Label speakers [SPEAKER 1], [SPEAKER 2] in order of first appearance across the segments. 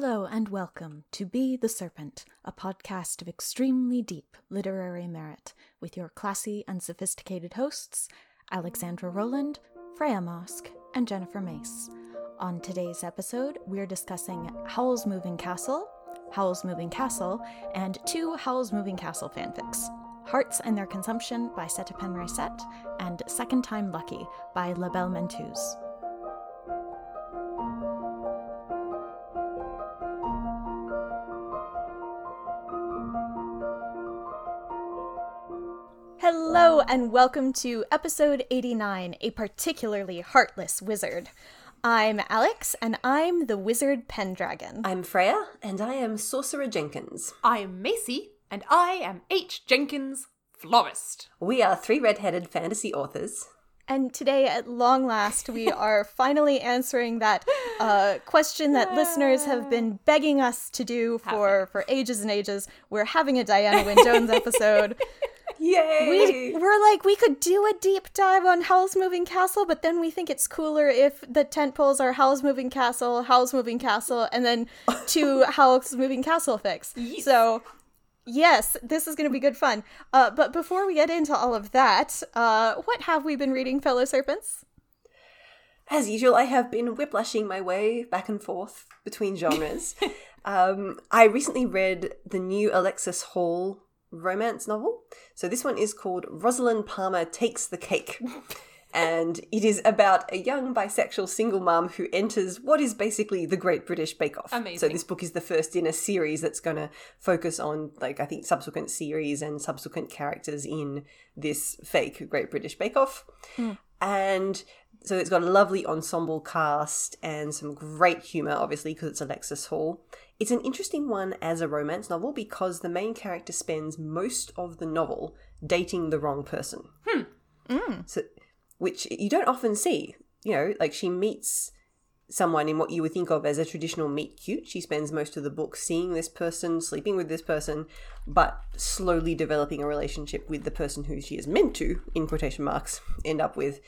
[SPEAKER 1] Hello and welcome to Be the Serpent, a podcast of extremely deep literary merit, with your classy and sophisticated hosts, Alexandra Rowland, Freya Marske, and Jennifer Mace. On today's episode, we're discussing Howl's Moving Castle, Howl's Moving Castle, and two Howl's Moving Castle fanfics Hearts and Their Consumption by Seta Penrayset, and Second Time Lucky by La Belle. And welcome to episode 89 A Particularly Heartless Wizard. I'm Alex, and I'm the Wizard Pendragon.
[SPEAKER 2] I'm Freya, and I am Sorcerer Jenkins.
[SPEAKER 3] I'm Macy, and I am H. Jenkins, florist.
[SPEAKER 2] We are three red-headed fantasy authors.
[SPEAKER 1] And today, at long last, we are finally answering that uh, question that listeners have been begging us to do for, for ages and ages. We're having a Diana Wynne Jones episode.
[SPEAKER 2] Yay!
[SPEAKER 1] We, we're like, we could do a deep dive on Howl's Moving Castle, but then we think it's cooler if the tent poles are Howl's Moving Castle, Howl's Moving Castle, and then two Howl's Moving Castle fix. So, yes, this is going to be good fun. Uh, but before we get into all of that, uh, what have we been reading, fellow serpents?
[SPEAKER 2] As usual, I have been whiplashing my way back and forth between genres. um, I recently read the new Alexis Hall romance novel. So this one is called Rosalind Palmer Takes the Cake. and it is about a young bisexual single mom who enters what is basically the Great British Bake Off.
[SPEAKER 3] Amazing.
[SPEAKER 2] So this book is the first in a series that's going to focus on like I think subsequent series and subsequent characters in this fake Great British Bake Off. Hmm. And so it's got a lovely ensemble cast and some great humor obviously because it's Alexis Hall. It's an interesting one as a romance novel because the main character spends most of the novel dating the wrong person. Hmm. So, which you don't often see. You know, like she meets someone in what you would think of as a traditional meet cute. She spends most of the book seeing this person, sleeping with this person, but slowly developing a relationship with the person who she is meant to, in quotation marks, end up with.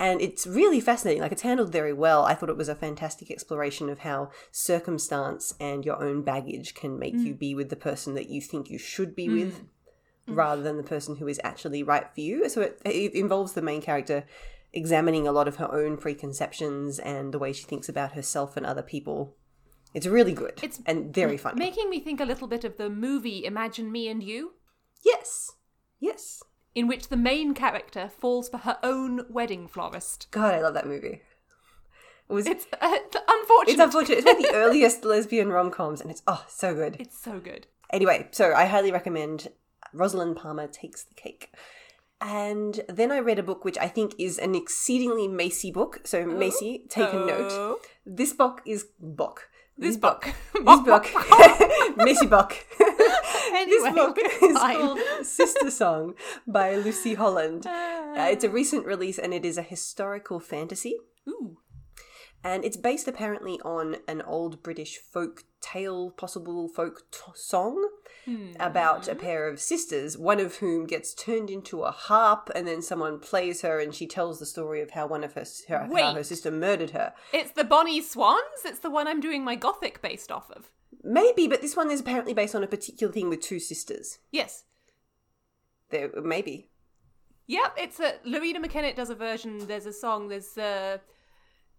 [SPEAKER 2] And it's really fascinating. Like, it's handled very well. I thought it was a fantastic exploration of how circumstance and your own baggage can make you mm. be with the person that you think you should be with mm. Mm. rather than the person who is actually right for you. So it, it involves the main character examining a lot of her own preconceptions and the way she thinks about herself and other people. It's really good
[SPEAKER 3] It's
[SPEAKER 2] and very funny.
[SPEAKER 3] Making me think a little bit of the movie Imagine Me and You,
[SPEAKER 2] yes. Yes.
[SPEAKER 3] In which the main character falls for her own wedding florist.
[SPEAKER 2] God, I love that movie. It was
[SPEAKER 3] It's uh, unfortunate.
[SPEAKER 2] it's unfortunate. It's one of the earliest lesbian rom coms and it's oh so good.
[SPEAKER 3] It's so good.
[SPEAKER 2] Anyway, so I highly recommend Rosalind Palmer Takes the Cake. And then I read a book which I think is an exceedingly Macy book. So Macy, take a note.
[SPEAKER 3] Oh.
[SPEAKER 2] This book is book.
[SPEAKER 3] This book.
[SPEAKER 2] This book. Macy book.
[SPEAKER 3] Anyway,
[SPEAKER 2] this book is called Sister Song by Lucy Holland. Uh, it's a recent release and it is a historical fantasy.
[SPEAKER 3] Ooh.
[SPEAKER 2] And it's based apparently on an old British folk tale, possible folk t- song about a pair of sisters, one of whom gets turned into a harp, and then someone plays her, and she tells the story of how one of her, her how her sister murdered her.
[SPEAKER 3] It's the Bonnie Swans. It's the one I'm doing my gothic based off of.
[SPEAKER 2] Maybe, but this one is apparently based on a particular thing with two sisters.
[SPEAKER 3] Yes.
[SPEAKER 2] There, maybe.
[SPEAKER 3] Yep, it's a Loreena McKennitt does a version. There's a song. There's uh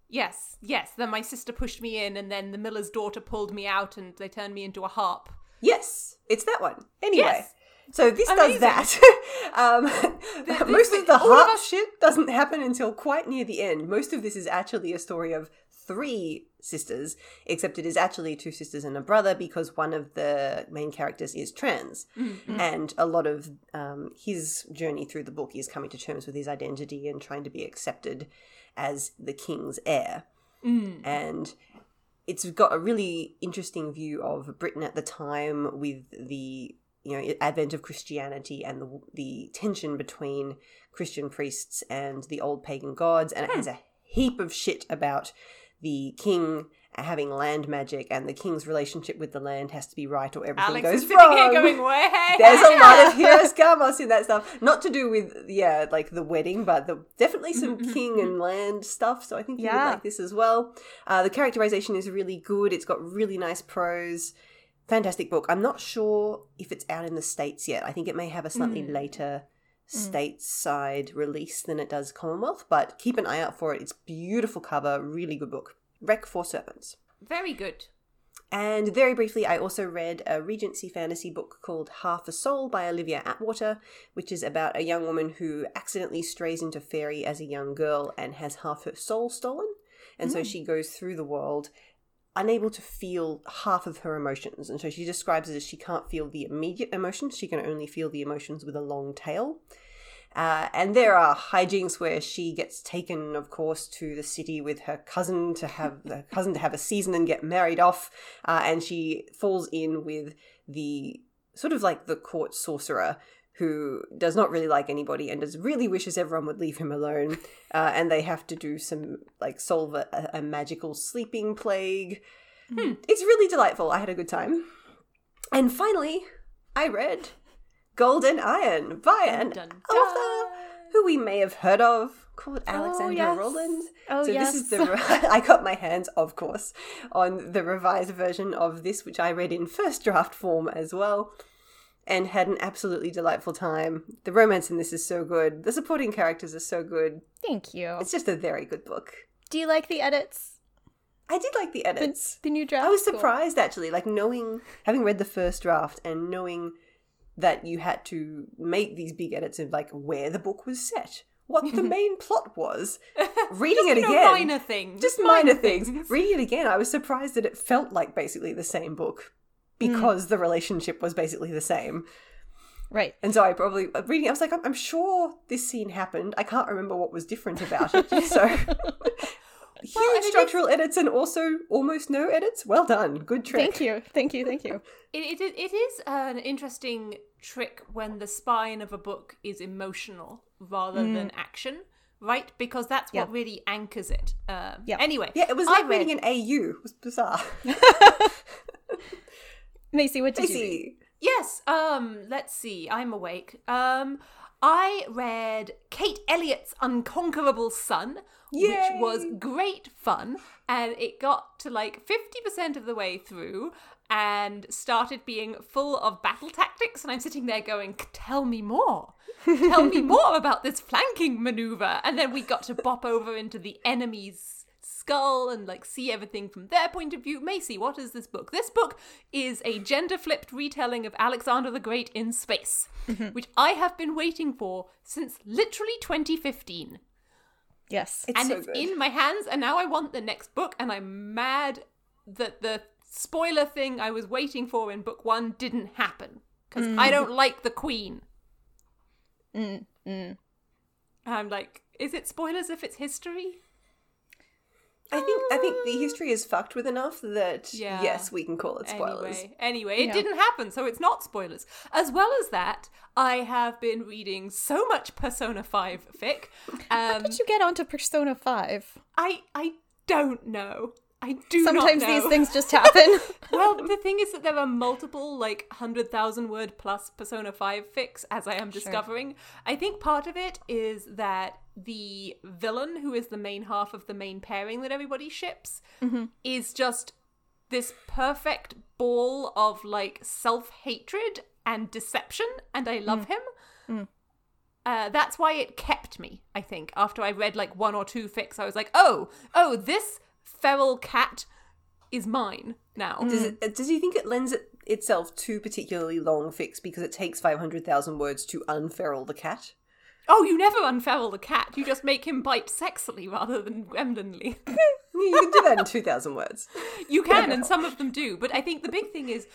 [SPEAKER 3] yes, yes. Then my sister pushed me in, and then the miller's daughter pulled me out, and they turned me into a harp.
[SPEAKER 2] Yes, it's that one. Anyway.
[SPEAKER 3] Yes.
[SPEAKER 2] So this
[SPEAKER 3] Amazing.
[SPEAKER 2] does that. um, most of the
[SPEAKER 3] all of
[SPEAKER 2] harp
[SPEAKER 3] us-
[SPEAKER 2] shit doesn't happen until quite near the end. Most of this is actually a story of three sisters, except it is actually two sisters and a brother because one of the main characters is trans,
[SPEAKER 3] Mm-hmm.
[SPEAKER 2] and a lot of um, his journey through the book is coming to terms with his identity and trying to be accepted as the king's heir,
[SPEAKER 3] Mm.
[SPEAKER 2] and it's got a really interesting view of Britain at the time with the you know advent of Christianity and the the tension between Christian priests and the old pagan gods, and it has a heap of shit about the king having land magic and the king's relationship with the land has to be right or everything
[SPEAKER 3] Alex
[SPEAKER 2] goes
[SPEAKER 3] is
[SPEAKER 2] wrong.
[SPEAKER 3] here going, "Way,
[SPEAKER 2] There's a lot of Hieros Gamos in that stuff. Not to do with yeah, like the wedding, but the, definitely some king and land stuff. So I think you
[SPEAKER 1] Yeah.
[SPEAKER 2] would like this as well. Uh, the characterization is really good. It's got really nice prose. Fantastic book. I'm not sure if it's out in the states yet. I think it may have a slightly later stateside release than it does Commonwealth, but keep an eye out for it. It's beautiful cover, really good book. Wreck for Serpents.
[SPEAKER 3] Very good.
[SPEAKER 2] And very briefly, I also read a Regency fantasy book called Half a Soul by Olivia Atwater, which is about a young woman who accidentally strays into fairy as a young girl and has half her soul stolen. And so hmm. she goes through the world unable to feel half of her emotions. And so she describes it as she can't feel the immediate emotions, she can only feel the emotions with a long tail. Uh, and there are hijinks where she gets taken, of course, to the city with her cousin to have the cousin to have a season and get married off, uh, and she falls in with the sort of like the court sorcerer who does not really like anybody and does really wishes everyone would leave him alone. Uh, and they have to do some like solve a, a magical sleeping plague. It's really delightful. I had a good time. And finally, I read Gold and Iron by an
[SPEAKER 3] dun,
[SPEAKER 2] author
[SPEAKER 3] dun.
[SPEAKER 2] who we may have heard of called oh, Alexandra
[SPEAKER 1] yes.
[SPEAKER 2] Rowland.
[SPEAKER 1] Oh,
[SPEAKER 2] so
[SPEAKER 1] yes.
[SPEAKER 2] this is the re- I got my hands, of course, on the revised version of this, which I read in first draft form as well, and had an absolutely delightful time. The romance in this is so good. The supporting characters are so good.
[SPEAKER 1] Thank you.
[SPEAKER 2] It's just a very good book.
[SPEAKER 1] Do you like the edits?
[SPEAKER 2] I did like the
[SPEAKER 1] The,
[SPEAKER 2] edits.
[SPEAKER 1] the new draft?
[SPEAKER 2] I was
[SPEAKER 1] Cool.
[SPEAKER 2] surprised actually, like knowing, having read the first draft and knowing that you had to make these big edits of like where the book was set, what the main plot was. Reading it
[SPEAKER 3] You know,
[SPEAKER 2] again,
[SPEAKER 3] minor things.
[SPEAKER 2] just minor things. Reading it again, I was surprised that it felt like basically the same book because the relationship was basically the same.
[SPEAKER 1] Right.
[SPEAKER 2] And so I probably uh, reading, it, I was like, I'm, I'm sure this scene happened. I can't remember what was different about it. So huge
[SPEAKER 3] is-
[SPEAKER 2] structural edits and also almost no edits. Well done, good trick.
[SPEAKER 1] Thank you. Thank you. Thank you.
[SPEAKER 3] It, it, it is an interesting trick when the spine of a book is emotional rather than action, right? Because that's what
[SPEAKER 1] Yeah.
[SPEAKER 3] really anchors it. Um,
[SPEAKER 1] Yeah.
[SPEAKER 3] Anyway,
[SPEAKER 2] Yeah, it was like
[SPEAKER 3] read-
[SPEAKER 2] reading an AU. It was bizarre.
[SPEAKER 1] Macy, what did you read?
[SPEAKER 3] Yes, um, let's see. I'm awake. Um, I read Kate Elliott's Unconquerable Sun, which was great fun, and it got to like 50% of the way through and started being full of battle tactics, and I'm sitting there going, "Tell me more." Tell me more about this flanking maneuver. And then we got to bop over into the enemy's skull and like see everything from their point of view. Macy, what is this book? This book is a gender flipped retelling of Alexander the Great in space, mm-hmm. which I have been waiting for since literally 2015.
[SPEAKER 1] Yes.
[SPEAKER 2] It's
[SPEAKER 3] and
[SPEAKER 2] so
[SPEAKER 3] it's
[SPEAKER 2] good.
[SPEAKER 3] in my hands, and now I want the next book, and I'm mad that the spoiler thing I was waiting for in book one didn't happen. Because I don't like the queen.
[SPEAKER 1] Mm, mm.
[SPEAKER 3] I'm like, is it spoilers if it's history?
[SPEAKER 2] I think I think the history is fucked with enough that
[SPEAKER 3] Yeah.
[SPEAKER 2] yes, we can call it spoilers.
[SPEAKER 3] Anyway, anyway, it
[SPEAKER 1] Yeah.
[SPEAKER 3] didn't happen, so it's not spoilers. As well as that, I have been reading so much Persona 5 fic.
[SPEAKER 1] How
[SPEAKER 3] Um,
[SPEAKER 1] did you get onto Persona 5?
[SPEAKER 3] I I don't know. I do
[SPEAKER 1] Sometimes these things just happen.
[SPEAKER 3] well, the thing is that there are multiple, like, 100,000 word plus Persona 5 fix as I am discovering. I think part of it is that the villain, who is the main half of the main pairing that everybody ships, mm-hmm. is just this perfect ball of, like, self hatred and deception, and I love mm. him. Mm. Uh, that's why it kept me, I think. After I read like one or two fix, I was like, oh, oh, this feral cat is mine now.
[SPEAKER 2] Does it, uh, does he think it lends it, itself to particularly long fix because it takes five hundred thousand words to unferal the cat?
[SPEAKER 3] Oh, you never unferal the cat. You just make him bite sexily rather than gremlinly.
[SPEAKER 2] You can do that in two thousand words.
[SPEAKER 3] you can, and some of them do. But I think the big thing is.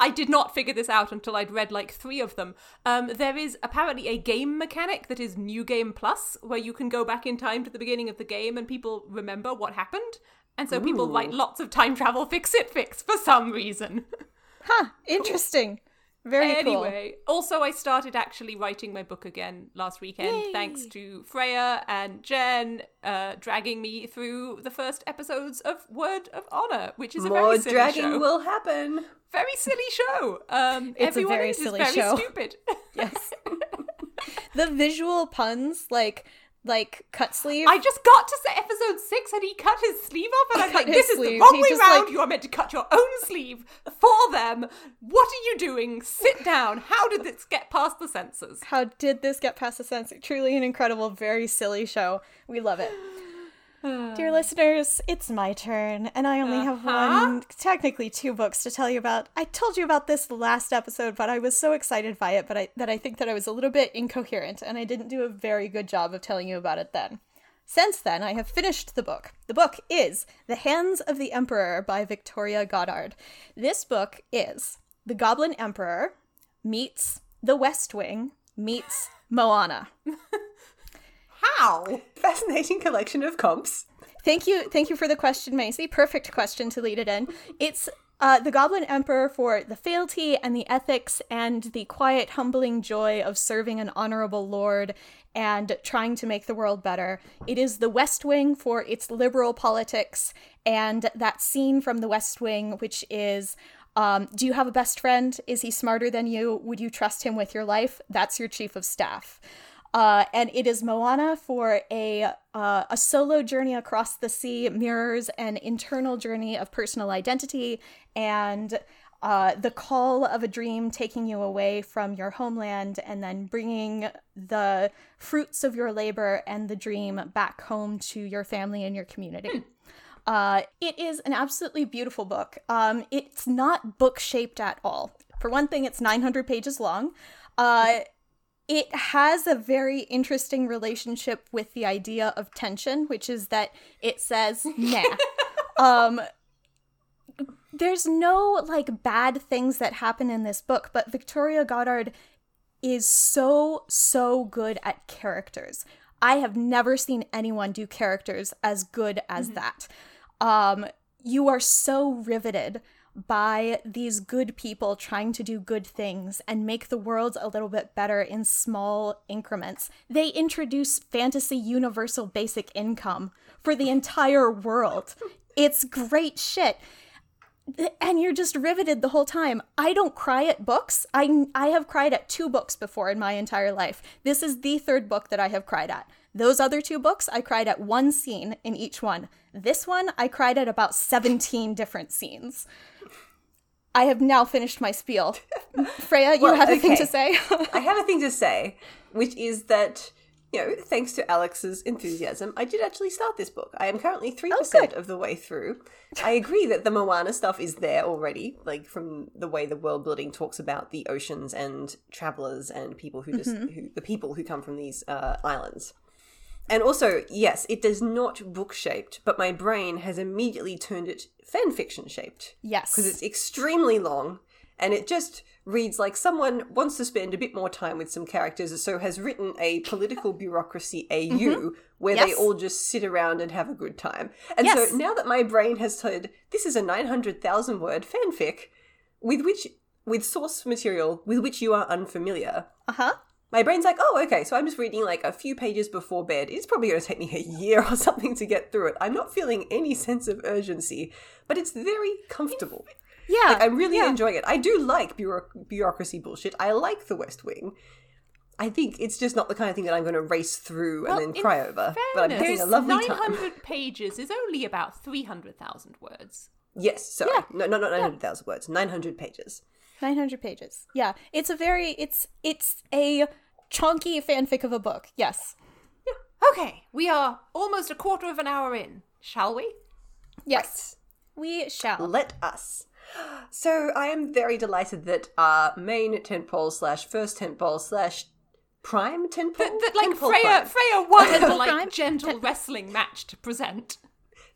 [SPEAKER 3] I did not figure this out until I'd read like three of them. Um, there is apparently a game mechanic that is New Game Plus, where you can go back in time to the beginning of the game and people remember what happened. And so people write lots of time travel fix it fix for some reason.
[SPEAKER 1] huh. Interesting. Very
[SPEAKER 3] anyway, also I started actually writing my book again last weekend,
[SPEAKER 1] Yay.
[SPEAKER 3] thanks to Freya and Jen uh, dragging me through the first episodes of Word of Honor, which is a
[SPEAKER 2] More
[SPEAKER 3] very silly show.
[SPEAKER 2] Oh, dragging
[SPEAKER 3] show.
[SPEAKER 2] will happen.
[SPEAKER 3] Very silly show. Um,
[SPEAKER 1] It's a
[SPEAKER 3] everyone
[SPEAKER 1] very
[SPEAKER 3] is
[SPEAKER 1] silly
[SPEAKER 3] very
[SPEAKER 1] show.
[SPEAKER 3] stupid.
[SPEAKER 1] Yes. the visual puns, like like cut sleeve.
[SPEAKER 3] I just got to say episode six and he cut his sleeve off, and I'm like, this
[SPEAKER 1] his
[SPEAKER 3] is the wrong
[SPEAKER 1] He
[SPEAKER 3] way round.
[SPEAKER 1] like-
[SPEAKER 3] You are meant to cut your own sleeve for them. What are you doing? Sit down. How did this get past the censors?
[SPEAKER 1] How did this get past the censor? Truly an incredible, very silly show. We love it. Dear listeners, it's my turn, and I only have
[SPEAKER 3] Uh-huh.
[SPEAKER 1] one, technically two books to tell you about. I told you about this last episode, but I was so excited by it, but I, that I think that I was a little bit incoherent, and I didn't do a very good job of telling you about it then. Since then, I have finished the book. The book is The Hands of the Emperor by Victoria Goddard. This book is The Goblin Emperor meets The West Wing meets Moana.
[SPEAKER 3] How?
[SPEAKER 2] Fascinating collection of comps.
[SPEAKER 1] Thank you, thank you for the question, Macy. Perfect question to lead it in. It's uh, the Goblin Emperor for the fealty and the ethics and the quiet, humbling joy of serving an honorable lord and trying to make the world better. It is the West Wing for its liberal politics and that scene from the West Wing, which is. Um, do you have a best friend? Is he smarter than you? Would you trust him with your life? That's your chief of staff. Uh, and it is Moana for a uh, a solo journey across the sea mirrors an internal journey of personal identity and uh, the call of a dream taking you away from your homeland and then bringing the fruits of your labor and the dream back home to your family and your community. Uh, it is an absolutely beautiful book. Um, it's not book shaped at all. For one thing, it's 900 pages long. Uh, it has a very interesting relationship with the idea of tension, which is that it says, nah. um, there's no like bad things that happen in this book, but Victoria Goddard is so, so good at characters. I have never seen anyone do characters as good as that. Um, you are so riveted by these good people trying to do good things and make the world a little bit better in small increments. They introduce fantasy universal basic income for the entire world. It's great shit and you're just riveted the whole time. I don't cry at books. I I have cried at two books before in my entire life. This is the third book that I have cried at. Those other two books, I cried at one scene in each one. This one, I cried at about 17 different scenes. I have now finished my spiel. Freya, you
[SPEAKER 2] Well,
[SPEAKER 1] have a thing to say?
[SPEAKER 2] I have a thing to say, which is that, you know, thanks to Alex's enthusiasm, I did actually start this book. I am currently 3%
[SPEAKER 1] good.
[SPEAKER 2] of the way through. I agree that the Moana stuff is there already, like from the way the world building talks about the oceans and travelers and people who just, who, the people who come from these uh, islands. And also, yes, it does not book shaped, but my brain has immediately turned it fan fiction shaped
[SPEAKER 1] yes.
[SPEAKER 2] because it's extremely long and it just reads like someone wants to spend a bit more time with some characters so has written a political bureaucracy au where they all just sit around and have a good time and
[SPEAKER 1] Yes.
[SPEAKER 2] so now that my brain has said this is a 900000 word fanfic with which with source material with which you are unfamiliar
[SPEAKER 1] Uh huh.
[SPEAKER 2] My brain's like, oh, okay, so I'm just reading like a few pages before bed. It's probably going to take me a year or something to get through it. I'm not feeling any sense of urgency, but it's very comfortable.
[SPEAKER 1] Yeah.
[SPEAKER 2] Like, I'm really
[SPEAKER 1] yeah.
[SPEAKER 2] enjoying it. I do like bureau- bureaucracy bullshit. I like the West Wing. I think it's just not the kind of thing that I'm going to race through
[SPEAKER 3] Well,
[SPEAKER 2] and then cry over. But I'm having a lovely time.
[SPEAKER 3] 900 pages is only about 300,000 words.
[SPEAKER 2] Yes, sorry.
[SPEAKER 1] Yeah.
[SPEAKER 2] No, no, not 900,000 words. 900 pages.
[SPEAKER 1] 900 pages. Yeah. It's a very it's it's a chunky fanfic of a book. Yes. Yeah.
[SPEAKER 3] Okay, we are almost a quarter of an hour in, shall we?
[SPEAKER 1] Yes. We shall.
[SPEAKER 2] Let us. So I am very delighted that our main tentpole slash first tentpole slash prime tentpole.
[SPEAKER 3] That, that like Freya,
[SPEAKER 2] prime.
[SPEAKER 3] Freya won the like gentle wrestling match to present.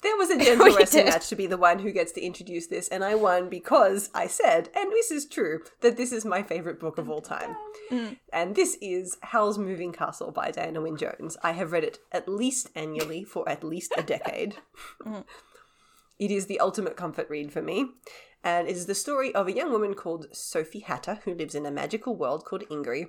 [SPEAKER 2] There was a gentle wrestling match to be the one who gets to introduce this, and I won because I said, and this is true, that this is my favorite book of all time. Mm. And this is Howl's Moving Castle by Diana Wynne Jones. I have read it at least annually for at least a decade. Mm. It is the ultimate comfort read for me. And it is the story of a young woman called Sophie Hatter who lives in a magical world called Ingary.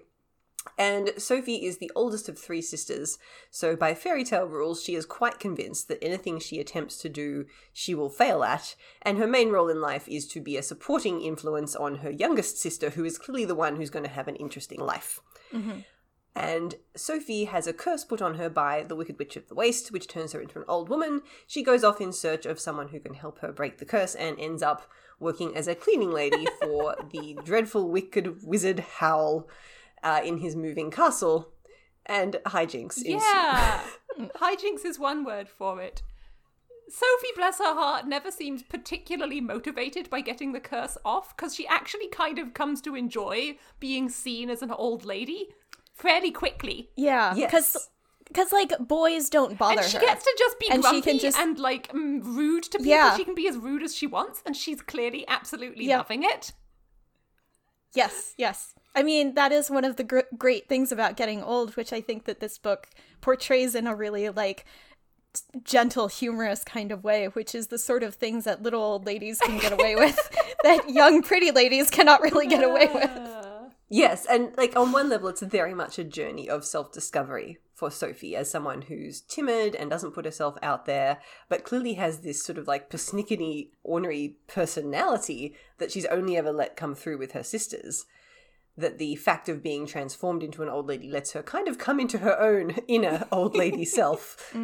[SPEAKER 2] And Sophie is the oldest of three sisters, so by fairy tale rules, she is quite convinced that anything she attempts to do, she will fail at, and her main role in life is to be a supporting influence on her youngest sister, who is clearly the one who's going to have an interesting life. Mm-hmm. And Sophie has a curse put on her by the Wicked Witch of the Waste, which turns her into an old woman. She goes off in search of someone who can help her break the curse and ends up working as a cleaning lady for the dreadful wicked wizard Howl uh, in his moving castle. And hijinks ensue.
[SPEAKER 3] Yeah. Hijinks is one word for it. Sophie, bless her heart, never seems particularly motivated by getting the curse off because she actually kind of comes to enjoy being seen as an old lady fairly quickly.
[SPEAKER 1] Yeah, because
[SPEAKER 2] Yes.
[SPEAKER 1] because like boys don't bother
[SPEAKER 3] And she
[SPEAKER 1] her.
[SPEAKER 3] gets to just be
[SPEAKER 1] And she
[SPEAKER 3] grumpy
[SPEAKER 1] can just-
[SPEAKER 3] and like mm, rude to people.
[SPEAKER 1] Yeah.
[SPEAKER 3] She can be as rude as she wants, and she's clearly absolutely
[SPEAKER 1] Yeah.
[SPEAKER 3] loving it.
[SPEAKER 1] Yes, yes. I mean, that is one of the gr- great things about getting old, which I think that this book portrays in a really like gentle, humorous kind of way, which is the sort of things that little old ladies can get away with that young pretty ladies cannot really get away with.
[SPEAKER 2] Yes, and like on one level, it's very much a journey of self discovery for Sophie as someone who's timid and doesn't put herself out there, but clearly has this sort of like persnickety, ornery personality that she's only ever let come through with her sisters. That the fact of being transformed into an old lady lets her kind of come into her own inner old lady self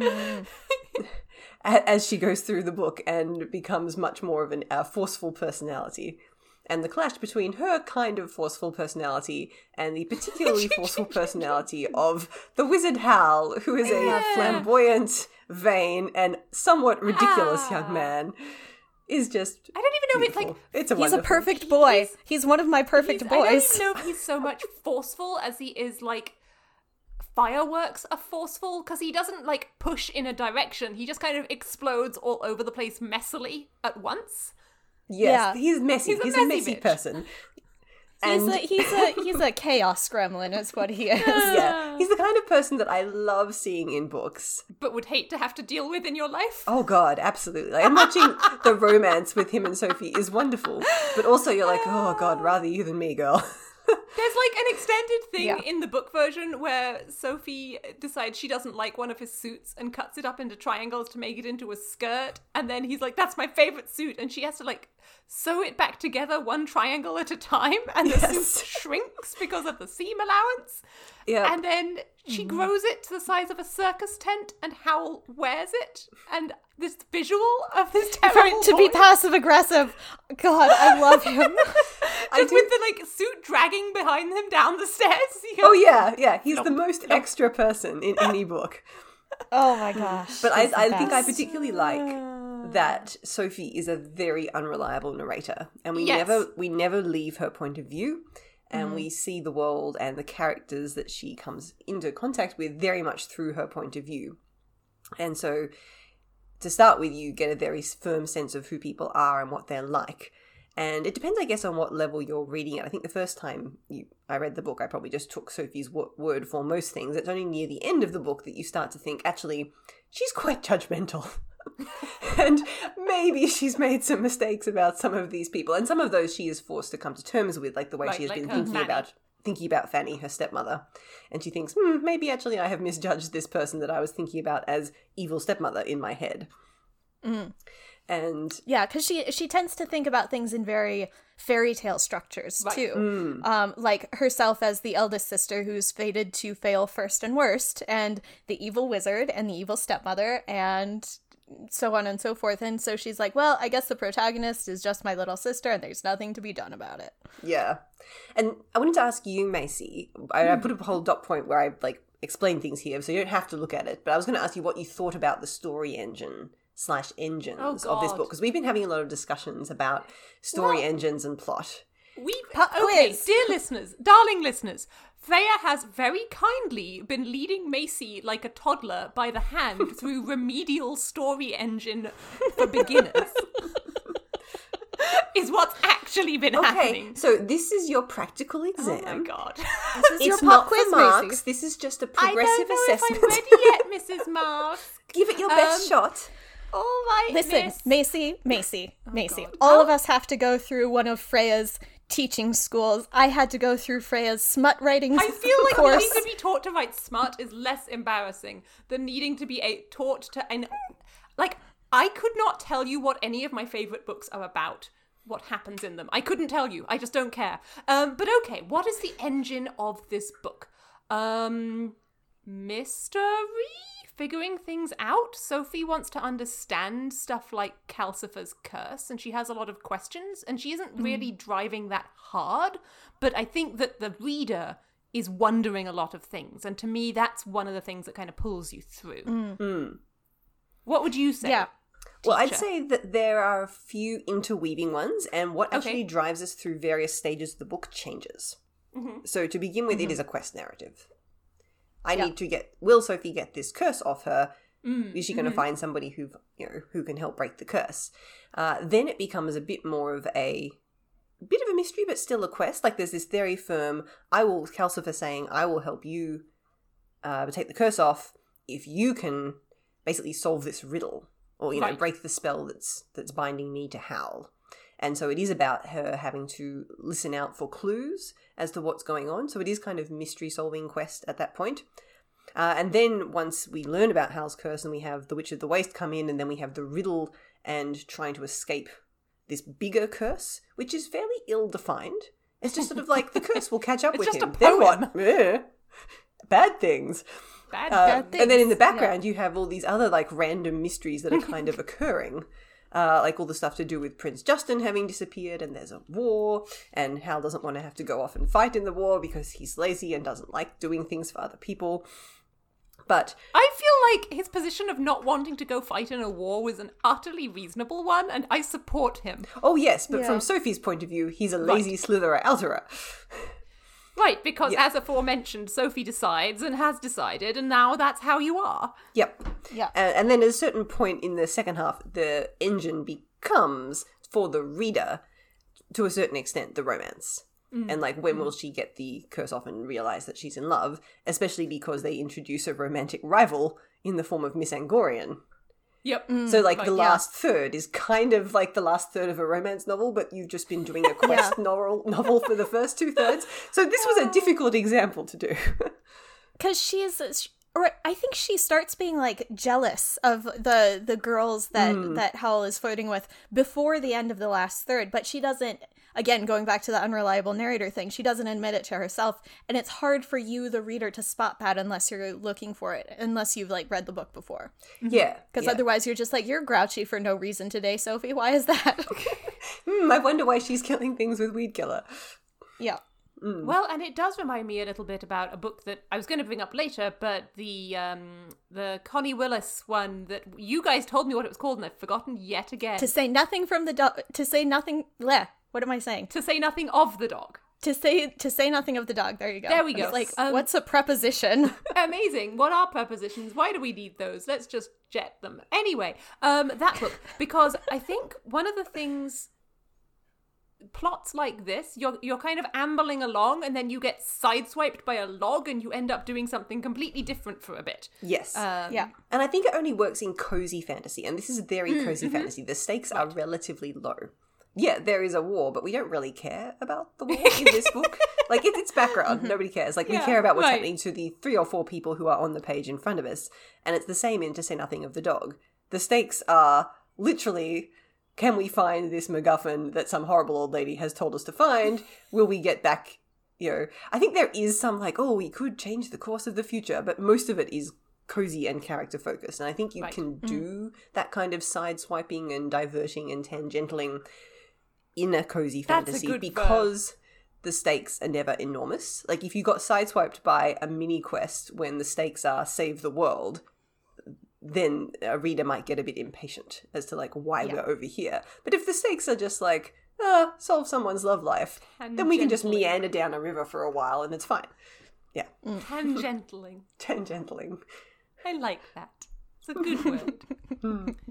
[SPEAKER 2] a- as she goes through the book and becomes much more of an, a forceful personality. And the clash between her kind of forceful personality and the particularly forceful personality of the wizard Howl, who is a
[SPEAKER 3] Yeah.
[SPEAKER 2] flamboyant, vain, and somewhat ridiculous
[SPEAKER 3] Ah.
[SPEAKER 2] young man, is just.
[SPEAKER 3] I don't even know if it's like.
[SPEAKER 2] It's a
[SPEAKER 1] He's a perfect boy.
[SPEAKER 3] He's-
[SPEAKER 1] He's one of my perfect
[SPEAKER 3] He's- I don't
[SPEAKER 1] boys.
[SPEAKER 3] even know if he's so much forceful as he is like fireworks are forceful because he doesn't like push in a direction. He just kind of explodes all over the place messily at once.
[SPEAKER 2] Yes,
[SPEAKER 1] Yeah.
[SPEAKER 2] he's messy.
[SPEAKER 3] He's
[SPEAKER 2] He's
[SPEAKER 3] a
[SPEAKER 2] a,
[SPEAKER 3] messy
[SPEAKER 2] messy
[SPEAKER 3] bitch.
[SPEAKER 2] person.
[SPEAKER 1] He's a he's a he's a chaos gremlin, is what he is.
[SPEAKER 2] yeah, he's the kind of person that I love seeing in books.
[SPEAKER 3] But would hate to have to deal with in your life.
[SPEAKER 2] Oh God, absolutely. Like, and watching the romance with him and Sophie is wonderful. But also, you're like, oh God, rather you than me, girl.
[SPEAKER 3] There's like an extended thing
[SPEAKER 1] Yeah.
[SPEAKER 3] in the book version where Sophie decides she doesn't like one of his suits and cuts it up into triangles to make it into a skirt. And then he's like, that's my favorite suit. And she has to like sew it back together one triangle at a time. And the
[SPEAKER 2] Yes.
[SPEAKER 3] suit shrinks because of the seam allowance.
[SPEAKER 2] Yeah.
[SPEAKER 3] And then she mm-hmm. grows it to the size of a circus tent and Howl wears it. And this visual of this
[SPEAKER 1] For
[SPEAKER 3] terrible
[SPEAKER 1] to be passive aggressive. God, I love him.
[SPEAKER 3] just
[SPEAKER 2] do-
[SPEAKER 3] with the like suit dragging behind him down the stairs.
[SPEAKER 2] Oh yeah, yeah. He's the most extra person in any book.
[SPEAKER 1] Oh my gosh.
[SPEAKER 2] But I, I think I particularly like that Sophie is a very unreliable narrator, and we
[SPEAKER 3] Yes.
[SPEAKER 2] never we never leave her point of view, and we mm-hmm. see the world and the characters that she comes into contact with very much through her point of view, and so to start with, you get a very firm sense of who people are and what they're like. And it depends, I guess, on what level you're reading it. I think the first time you, I read the book, I probably just took Sophie's wo- word for most things. It's only near the end of the book that you start to think, actually, she's quite judgmental. and maybe she's made some mistakes about some of these people. And some of those she is forced to come to terms with, like the way
[SPEAKER 3] Right,
[SPEAKER 2] she has
[SPEAKER 3] like
[SPEAKER 2] been thinking
[SPEAKER 3] Fanny.
[SPEAKER 2] about thinking about Fanny, her stepmother. And she thinks, hmm, maybe actually I have misjudged this person that I was thinking about as evil stepmother in my head.
[SPEAKER 1] Mm.
[SPEAKER 2] And
[SPEAKER 1] Yeah, because she she tends to think about things in very fairy tale structures
[SPEAKER 3] Right.
[SPEAKER 1] too.
[SPEAKER 2] mm,
[SPEAKER 1] Um, like herself as the eldest sister who's fated to fail first and worst, and the evil wizard and the evil stepmother, and so on and so forth. And so she's like, "Well, I guess the protagonist is just my little sister, and there's nothing to be done about it."
[SPEAKER 2] Yeah. And I wanted to ask you, Macy. I, I put a whole dot point where I like explain things here, so you don't have to look at it. But I was going to ask you what you thought about the story engine slash engines
[SPEAKER 3] Oh,
[SPEAKER 2] of this book because we've been having a lot of discussions about story engines and plot.
[SPEAKER 3] We
[SPEAKER 1] Pop
[SPEAKER 3] okay,
[SPEAKER 1] quiz.
[SPEAKER 3] dear listeners, darling listeners. Freya has very kindly been leading Macy like a toddler by the hand through remedial story engine for beginners. is what's actually been
[SPEAKER 2] Okay,
[SPEAKER 3] happening.
[SPEAKER 2] so this is your practical exam.
[SPEAKER 3] Oh my god.
[SPEAKER 1] This is your
[SPEAKER 2] It's
[SPEAKER 1] pop
[SPEAKER 2] not
[SPEAKER 1] quiz,
[SPEAKER 2] for marks.
[SPEAKER 1] Macy.
[SPEAKER 2] This is just a progressive I
[SPEAKER 3] don't know
[SPEAKER 2] assessment.
[SPEAKER 3] if I'm ready yet, Mrs. Marske.
[SPEAKER 2] Give it your best
[SPEAKER 3] Um,
[SPEAKER 2] shot.
[SPEAKER 3] All right,
[SPEAKER 1] Listen,
[SPEAKER 3] miss.
[SPEAKER 1] Macy, Macy, Macy.
[SPEAKER 3] God.
[SPEAKER 1] All of
[SPEAKER 3] Oh.
[SPEAKER 1] us have to go through one of Freya's teaching schools. I had to go through Freya's smut writing
[SPEAKER 3] I feel like
[SPEAKER 1] course.
[SPEAKER 3] needing to be taught to write smart is less embarrassing than needing to be a- taught to and like I could not tell you what any of my favorite books are about. What happens in them? I couldn't tell you. I just don't care. Um, but okay, what is the engine of this book? Um, mystery, figuring things out. Sophie wants to understand stuff like Calcifer's curse, and she has a lot of questions, and she isn't hmm. really driving that hard. But I think that the reader is wondering a lot of things, and to me, that's one of the things that kind of pulls you through. Hmm. Hmm. What would you say?
[SPEAKER 1] Yeah.
[SPEAKER 2] Well, I'd say that there are a few interweaving ones, and what actually
[SPEAKER 3] Okay.
[SPEAKER 2] drives us through various stages of the book changes.
[SPEAKER 3] Mm-hmm.
[SPEAKER 2] So, to begin with, it mm-hmm. is a quest narrative. I
[SPEAKER 1] Yeah.
[SPEAKER 2] need to get. Will Sophie get this curse off her?
[SPEAKER 3] Mm,
[SPEAKER 2] Is she going to find somebody who you know who can help break the curse? Uh, then it becomes a bit more of a bit of a mystery, but still a quest. Like there's this very firm. I will Calcifer saying, "I will help you uh, take the curse off if you can basically solve this riddle, or you know break the spell that's that's binding me to Howl." And so it is about her having to listen out for clues as to what's going on. So it is kind of mystery solving quest at that point. Uh, and then once we learn about Howl's curse and we have the Witch of the Waste come in, and then we have the riddle and trying to escape this bigger curse, which is fairly ill defined. It's just sort of like the curse will catch up
[SPEAKER 3] It's
[SPEAKER 2] with
[SPEAKER 3] just a
[SPEAKER 2] him. Then what? Bad things.
[SPEAKER 3] Bad,
[SPEAKER 2] Uh,
[SPEAKER 3] bad
[SPEAKER 2] and then in the
[SPEAKER 1] things,
[SPEAKER 2] background, you have all these other like random mysteries that are kind of occurring. Uh, like all the stuff to do with Prince Justin having disappeared, and there's a war, and Howl doesn't want to have to go off and fight in the war because he's lazy and doesn't like doing things for other people. But
[SPEAKER 3] I feel like his position of not wanting to go fight in a war was an utterly reasonable one, and I support him.
[SPEAKER 2] oh yes, but
[SPEAKER 1] Yeah.
[SPEAKER 2] from Sophie's point of view, he's a lazy slitherer outerer.
[SPEAKER 3] Right, because
[SPEAKER 2] Yeah.
[SPEAKER 3] as aforementioned, Sophie decides and has decided, and now that's how you are.
[SPEAKER 2] Yep.
[SPEAKER 1] Yeah.
[SPEAKER 2] Uh, and then at a certain point in the second half, the engine becomes for the reader, to a certain extent, the romance. And like, when will she get the curse off and realize that she's in love? Especially because they introduce a romantic rival in the form of Miss Angorian.
[SPEAKER 3] Yep.
[SPEAKER 2] So, like, the
[SPEAKER 3] yeah.
[SPEAKER 2] last third is kind of like the last third of a romance novel, but you've just been doing a quest novel novel for the first two thirds. So, this was a difficult example to do.
[SPEAKER 1] because she's or I think she starts being like jealous of the the girls that
[SPEAKER 2] Hmm.
[SPEAKER 1] that Howl is flirting with before the end of the last third, but she doesn't. Again, going back to the unreliable narrator thing, she doesn't admit it to herself, and it's hard for you, the reader, to spot that unless you're looking for it, unless you've like read the book before.
[SPEAKER 2] yeah.
[SPEAKER 1] Because
[SPEAKER 2] yeah.
[SPEAKER 1] otherwise, you're just like you're grouchy for no reason today, Sophie. Why is that?
[SPEAKER 2] Hmm, I wonder why she's killing things with Weed Killer.
[SPEAKER 1] yeah.
[SPEAKER 3] Well, and it does remind me a little bit about a book that I was going to bring up later, but the um, the Connie Willis one that you guys told me what it was called, and I've forgotten yet again.
[SPEAKER 1] To say nothing from the dog. To say nothing. Bleh. What am I saying?
[SPEAKER 3] to say nothing of the dog.
[SPEAKER 1] To say to say nothing of the dog. There you go.
[SPEAKER 3] There we go.
[SPEAKER 1] Like
[SPEAKER 3] Um,
[SPEAKER 1] what's a preposition?
[SPEAKER 3] Amazing. What are prepositions? Why do we need those? Let's just jet them. Anyway, um, that book because I think one of the things plots like this, you're you're kind of ambling along and then you get sideswiped by a log and you end up doing something completely different for a bit.
[SPEAKER 2] Yes.
[SPEAKER 3] Um,
[SPEAKER 1] yeah.
[SPEAKER 2] And I think it only works in cozy fantasy, and this is very
[SPEAKER 3] Mm,
[SPEAKER 2] cozy
[SPEAKER 3] mm-hmm.
[SPEAKER 2] fantasy. The stakes are relatively low. Yeah, there is a war, but we don't really care about the war in this book. Like, it's its background. Nobody cares. Like, we
[SPEAKER 3] Mm-hmm.
[SPEAKER 2] Care about what's
[SPEAKER 3] right.
[SPEAKER 2] happening to the three or four people who are on the page in front of us. And it's the same in To Say Nothing of the Dog. The stakes are literally can we find this MacGuffin that some horrible old lady has told us to find? Will we get back? You know, I think there is some like, oh, we could change the course of the future, but most of it is cozy and character focused. And I think you
[SPEAKER 3] Right.
[SPEAKER 2] can mm. do that kind of side swiping and diverting and tangentialing in a cozy
[SPEAKER 3] That's a
[SPEAKER 2] fantasy
[SPEAKER 3] verb.
[SPEAKER 2] because the stakes are never enormous. Like if you got sideswiped by a mini quest when the stakes are save the world, then a reader might get a bit impatient as to like why we're over here. But if the stakes are just like, ah, solve someone's love life, then we can just meander down a river for a while and it's fine. Yeah. Mm.
[SPEAKER 3] Tangentialing.
[SPEAKER 2] Tangentialing.
[SPEAKER 3] I like that. It's a good word.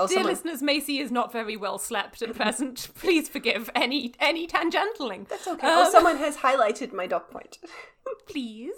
[SPEAKER 2] Oh,
[SPEAKER 3] Dear
[SPEAKER 2] someone-
[SPEAKER 3] listeners, Macy is not very well slept at present. Please forgive any any tangentialing. That's
[SPEAKER 2] okay. oh, someone has highlighted my dot point.
[SPEAKER 3] Please.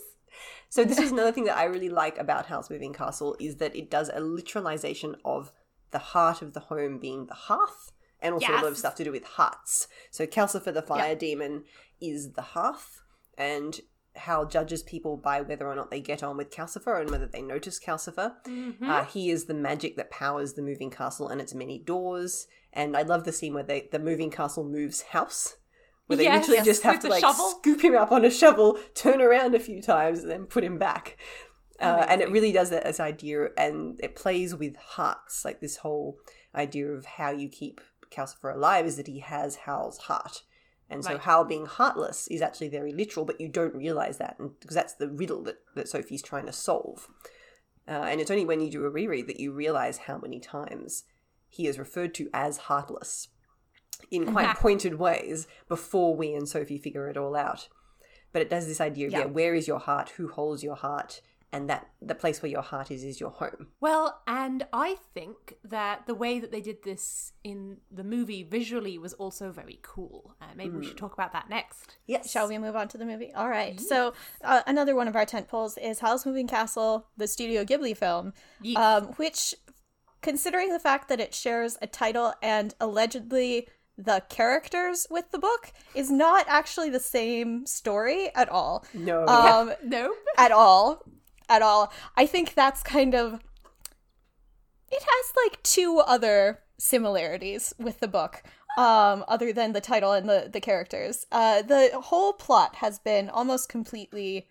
[SPEAKER 2] So this is another thing that I really like about Howl's Moving Castle is that it does a literalization of the heart of the home being the hearth, and also a lot of stuff to do with hearts. So Calcifer, the fire
[SPEAKER 1] Yeah.
[SPEAKER 2] demon, is the hearth, and Howl judges people by whether or not they get on with Calcifer and whether they notice Calcifer.
[SPEAKER 3] Mm-hmm.
[SPEAKER 2] Uh, he is the magic that powers the moving castle and its many doors. And I love the scene where they, the moving castle moves house. Where they
[SPEAKER 3] Yes,
[SPEAKER 2] literally just have to like
[SPEAKER 3] shovel.
[SPEAKER 2] scoop him up on a shovel, turn around a few times, and then put him back. Uh, and it really does that as idea, and it plays with hearts. Like this whole idea of how you keep Calcifer alive is that he has Howl's heart. And so
[SPEAKER 3] Right.
[SPEAKER 2] Howl being heartless is actually very literal, but you don't realize that and, because that's the riddle that, that Sophie's trying to solve. Uh, and it's only when you do a reread that you realize how many times he is referred to as heartless in quite pointed ways before we and Sophie figure it all out. But it does this idea of, yeah.
[SPEAKER 1] Yeah.
[SPEAKER 2] where is your heart? Who holds your heart? And that the place where your heart is is your home.
[SPEAKER 3] Well, and I think that the way that they did this in the movie visually was also very cool. Uh, maybe we should talk about that next.
[SPEAKER 2] Yes.
[SPEAKER 1] Shall we move on to the movie? All right. So uh, another one of our tent poles is Howl's Moving Castle, the Studio Ghibli film,
[SPEAKER 3] Yes.
[SPEAKER 1] um, which, considering the fact that it shares a title and allegedly the characters with the book, is not actually the same story at all.
[SPEAKER 2] No.
[SPEAKER 1] Um,
[SPEAKER 3] Nope.
[SPEAKER 1] at all. At all. I think that's kind of. It has like two other similarities with the book, um, other than the title and the, the characters. Uh, the whole plot has been almost completely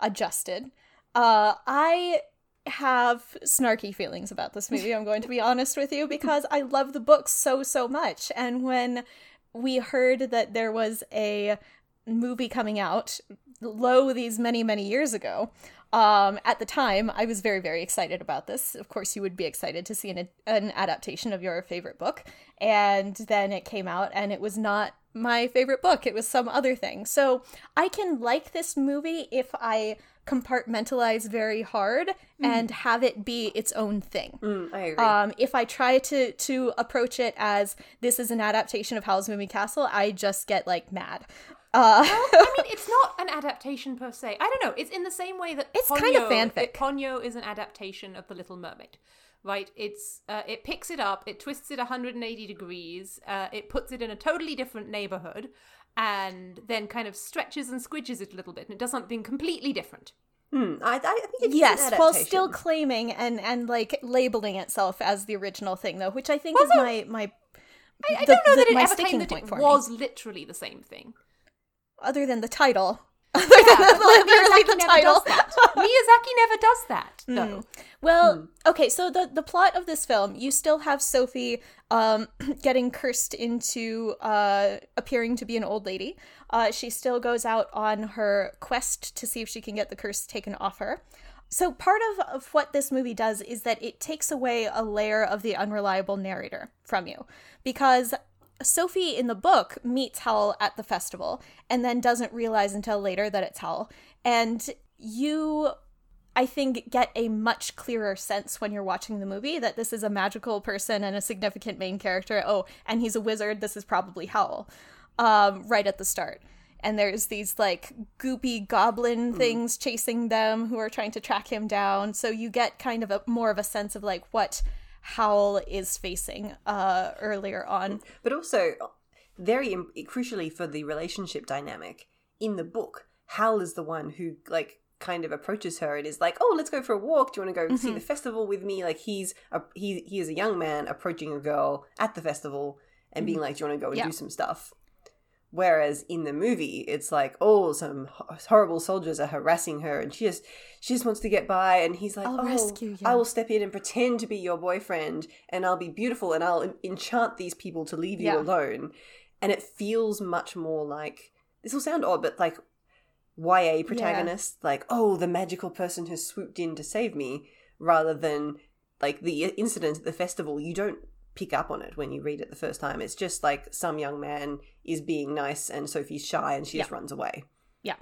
[SPEAKER 1] adjusted. Uh, I have snarky feelings about this movie, I'm going to be honest with you, because I love the book so, so much. And when we heard that there was a movie coming out, lo, these many, many years ago, um, at the time, I was very, very excited about this. Of course, you would be excited to see an, an adaptation of your favorite book. And then it came out, and it was not my favorite book. It was some other thing. So I can like this movie if I compartmentalize very hard and have it be its own thing.
[SPEAKER 2] Mm, I agree.
[SPEAKER 1] Um, if I try to to approach it as this is an adaptation of Howl's Moving Castle, I just get like mad. Uh,
[SPEAKER 3] I mean, it's not an adaptation per se. I don't know. It's in the same way that
[SPEAKER 1] It's kind of
[SPEAKER 3] Ponyo-
[SPEAKER 1] fanfic.
[SPEAKER 3] that Ponyo is an adaptation of The Little Mermaid, right? It's uh, it picks it up, it twists it 180 degrees, uh, it puts it in a totally different neighborhood, and then kind of stretches and squidges it a little bit, and it does something completely different.
[SPEAKER 2] Hmm, I, I think it's
[SPEAKER 1] yes,
[SPEAKER 2] an
[SPEAKER 1] while still claiming and and like labeling itself as the original thing, though, which I think is my my.
[SPEAKER 3] I, I
[SPEAKER 1] the-
[SPEAKER 3] don't know
[SPEAKER 1] the-
[SPEAKER 3] that it ever claimed that it
[SPEAKER 1] for me.
[SPEAKER 3] was literally the same thing.
[SPEAKER 1] Other than the title.
[SPEAKER 3] Yeah, but
[SPEAKER 1] Literally
[SPEAKER 3] Miyazaki
[SPEAKER 1] the
[SPEAKER 3] never
[SPEAKER 1] title.
[SPEAKER 3] does that. Miyazaki never does that, though.
[SPEAKER 1] Well, okay, so the the plot of this film, you still have Sophie um getting cursed into uh appearing to be an old lady. Uh she still goes out on her quest to see if she can get the curse taken off her. So part of, of what this movie does is that it takes away a layer of the unreliable narrator from you. Because Sophie in the book meets Howl at the festival and then doesn't realize until later that it's Howl. And you I think, get a much clearer sense when you're watching the movie that this is a magical person and a significant main character. Oh, and he's a wizard. This is probably Howl, um, right at the start. And there's these like goopy goblin things chasing them who are trying to track him down. So you get kind of a more of a sense of like what Howl is facing uh, earlier on.
[SPEAKER 2] But also, very im- crucially for the relationship dynamic in the book, Howl is the one who like kind of approaches her and is like, "Oh, let's go for a walk. Do you want to go see the festival with me?" Like he's a, he he is a young man approaching a girl at the festival and being like, "Do you want to go and
[SPEAKER 1] Yeah.
[SPEAKER 2] do some stuff?" Whereas in the movie, it's like, oh, some horrible soldiers are harassing her, and she just she just wants to get by. And he's like,
[SPEAKER 1] I'll
[SPEAKER 2] oh,
[SPEAKER 1] rescue you."
[SPEAKER 2] I will step in and pretend to be your boyfriend, and I'll be beautiful, and I'll enchant these people to leave you
[SPEAKER 1] Yeah.
[SPEAKER 2] alone. And it feels much more like this will sound odd, but like YA protagonist, like, oh, the magical person has swooped in to save me, rather than like the incident at the festival. You don't pick up on it when you read it the first time. It's just like some young man is being nice and Sophie's shy and she just runs away.
[SPEAKER 1] Yeah.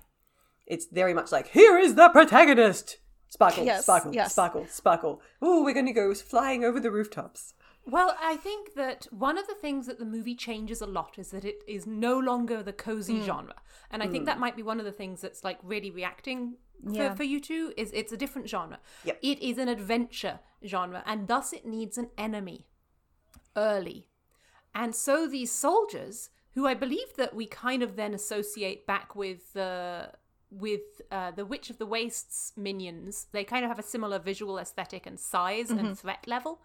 [SPEAKER 2] It's very much like, here is the protagonist! Sparkle,
[SPEAKER 1] Yes,
[SPEAKER 2] sparkle,
[SPEAKER 1] yes.
[SPEAKER 2] sparkle, sparkle. Oh, we're going to go flying over the rooftops.
[SPEAKER 3] Well, I think that one of the things that the movie changes a lot is that it is no longer the cozy hmm. genre. And I think hmm. that might be one of the things that's like really reacting
[SPEAKER 1] Yeah.
[SPEAKER 3] for, for you two is it's a different genre.
[SPEAKER 2] Yep.
[SPEAKER 3] It is an adventure genre, and thus it needs an enemy early. And so these soldiers, who I believe that we kind of then associate back with the with uh, the Witch of the Wastes minions, they kind of have a similar visual aesthetic and size and threat level.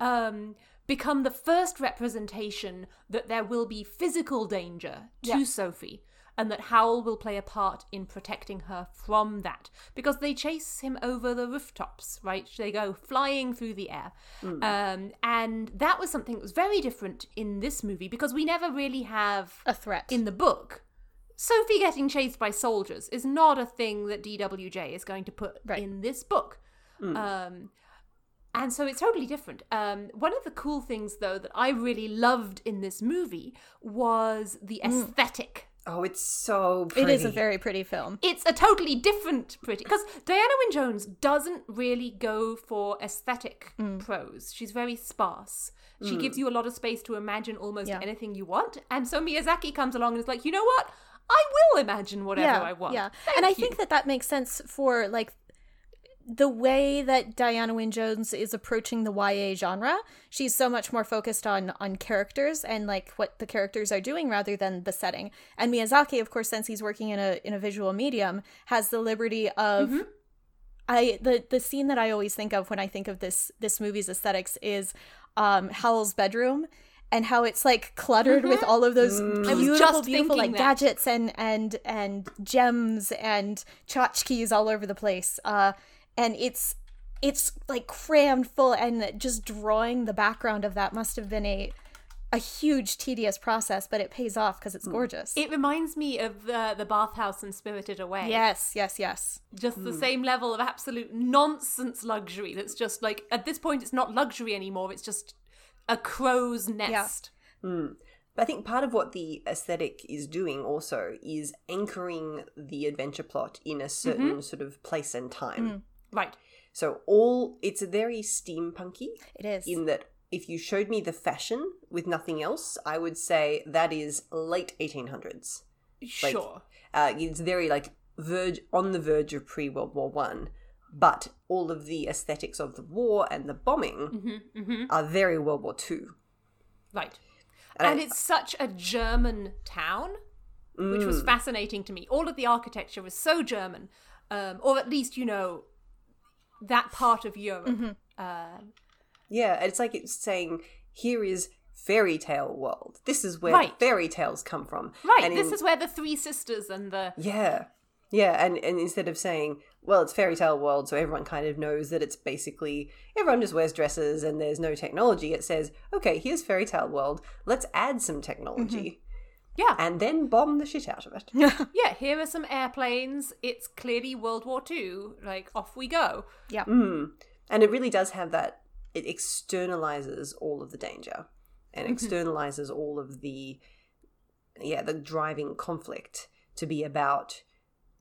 [SPEAKER 3] Um, become the first representation that there will be physical danger to
[SPEAKER 1] Yeah.
[SPEAKER 3] Sophie, and that Howl will play a part in protecting her from that because they chase him over the rooftops, right? They go flying through the air. Um, and that was something that was very different in this movie because we never really have
[SPEAKER 1] A threat.
[SPEAKER 3] in the book. Sophie getting chased by soldiers is not a thing that DWJ is going to put
[SPEAKER 1] Right.
[SPEAKER 3] in this book. Um, and so it's totally different. Um, one of the cool things, though, that I really loved in this movie was the aesthetic.
[SPEAKER 2] Oh, it's so
[SPEAKER 1] it
[SPEAKER 2] pretty.
[SPEAKER 1] is a very pretty film.
[SPEAKER 3] It's a totally different pretty because Diana Wynne Jones doesn't really go for aesthetic mm. prose. She's very sparse. She mm. gives you a lot of space to imagine almost
[SPEAKER 1] Yeah.
[SPEAKER 3] anything you want. And so Miyazaki comes along and is like, you know what? I will imagine whatever
[SPEAKER 1] yeah,
[SPEAKER 3] I want.
[SPEAKER 1] Yeah,
[SPEAKER 3] Thank
[SPEAKER 1] and I
[SPEAKER 3] you."
[SPEAKER 1] think that that makes sense for like the way that Diana Wynne Jones is approaching the YA genre. She's so much more focused on on characters and like what the characters are doing rather than the setting. And Miyazaki, of course, since he's working in a in a visual medium, has the liberty of
[SPEAKER 3] Mm-hmm.
[SPEAKER 1] I the the scene that I always think of when I think of this this movie's aesthetics is um Howl's bedroom and how it's like cluttered with all of those
[SPEAKER 3] Mm-hmm. was
[SPEAKER 1] beautiful
[SPEAKER 3] just
[SPEAKER 1] beautiful like
[SPEAKER 3] that.
[SPEAKER 1] gadgets and and and gems and tchotchkes all over the place uh and it's it's like crammed full and just drawing the background of that must have been a a huge tedious process but it pays off because it's gorgeous
[SPEAKER 3] It reminds me of uh, the bathhouse and Spirited Away.
[SPEAKER 1] yes yes yes
[SPEAKER 3] Just the same level of absolute nonsense luxury that's just like, at this point, it's not luxury anymore. It's just a crow's nest.
[SPEAKER 2] But I think part of what the aesthetic is doing also is anchoring the adventure plot in a certain
[SPEAKER 1] Mm-hmm.
[SPEAKER 2] sort of place and time.
[SPEAKER 3] Right.
[SPEAKER 2] So all it's very steampunky
[SPEAKER 1] it is
[SPEAKER 2] in that if you showed me the fashion with nothing else, I would say that is late 1800s. Like,
[SPEAKER 3] Sure.
[SPEAKER 2] Uh, it's very like verge on the verge of pre World War One, but all of the aesthetics of the war and the bombing
[SPEAKER 3] Mm-hmm,
[SPEAKER 2] are very World War Two.
[SPEAKER 3] Right.
[SPEAKER 2] And
[SPEAKER 3] And
[SPEAKER 2] I-
[SPEAKER 3] it's such a German town, which was fascinating to me. All of the architecture was so German, um, or at least, you know, that part of Europe. Um,
[SPEAKER 2] Yeah, it's like it's saying here is fairy tale world. This is where
[SPEAKER 3] Right.
[SPEAKER 2] fairy tales come from.
[SPEAKER 3] right.
[SPEAKER 2] And
[SPEAKER 3] this
[SPEAKER 2] in-
[SPEAKER 3] is where the three sisters and the.
[SPEAKER 2] yeah, yeah, and and instead of saying well it's fairy tale world, so everyone kind of knows that it's basically everyone just wears dresses and there's no technology. It says okay, here's fairy tale world. Let's add some technology
[SPEAKER 3] Yeah.
[SPEAKER 2] and then bomb the shit out of it.
[SPEAKER 3] yeah, here are some airplanes. It's clearly World War II. Like, off we go.
[SPEAKER 1] yeah
[SPEAKER 2] Mm. And it really does have that. It externalizes all of the danger and externalizes all of the, yeah, the driving conflict to be about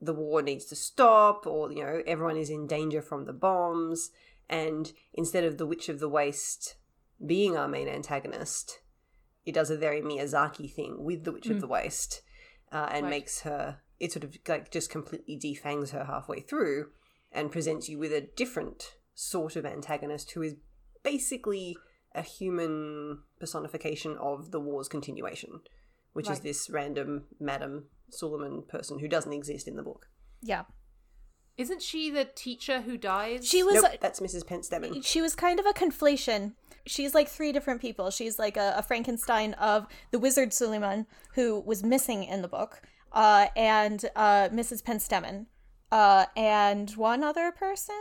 [SPEAKER 2] the war needs to stop or, you know, everyone is in danger from the bombs. And instead of the Witch of the Waste being our main antagonist, it does a very Miyazaki thing with the Witch of the Waste uh, and
[SPEAKER 3] Right.
[SPEAKER 2] makes her, it sort of like just completely defangs her halfway through and presents you with a different sort of antagonist who is basically a human personification of the war's continuation, which is this random Madam Suliman person who doesn't exist in the book.
[SPEAKER 1] yeah
[SPEAKER 3] Isn't she the teacher who dies?
[SPEAKER 1] she was
[SPEAKER 2] nope, that's Mrs. Penstemon.
[SPEAKER 1] she was kind of a conflation. She's like three different people. She's like a, a Frankenstein of the wizard Suliman, who was missing in the book, uh, and uh, Mrs. Penstemon, uh, and one other person.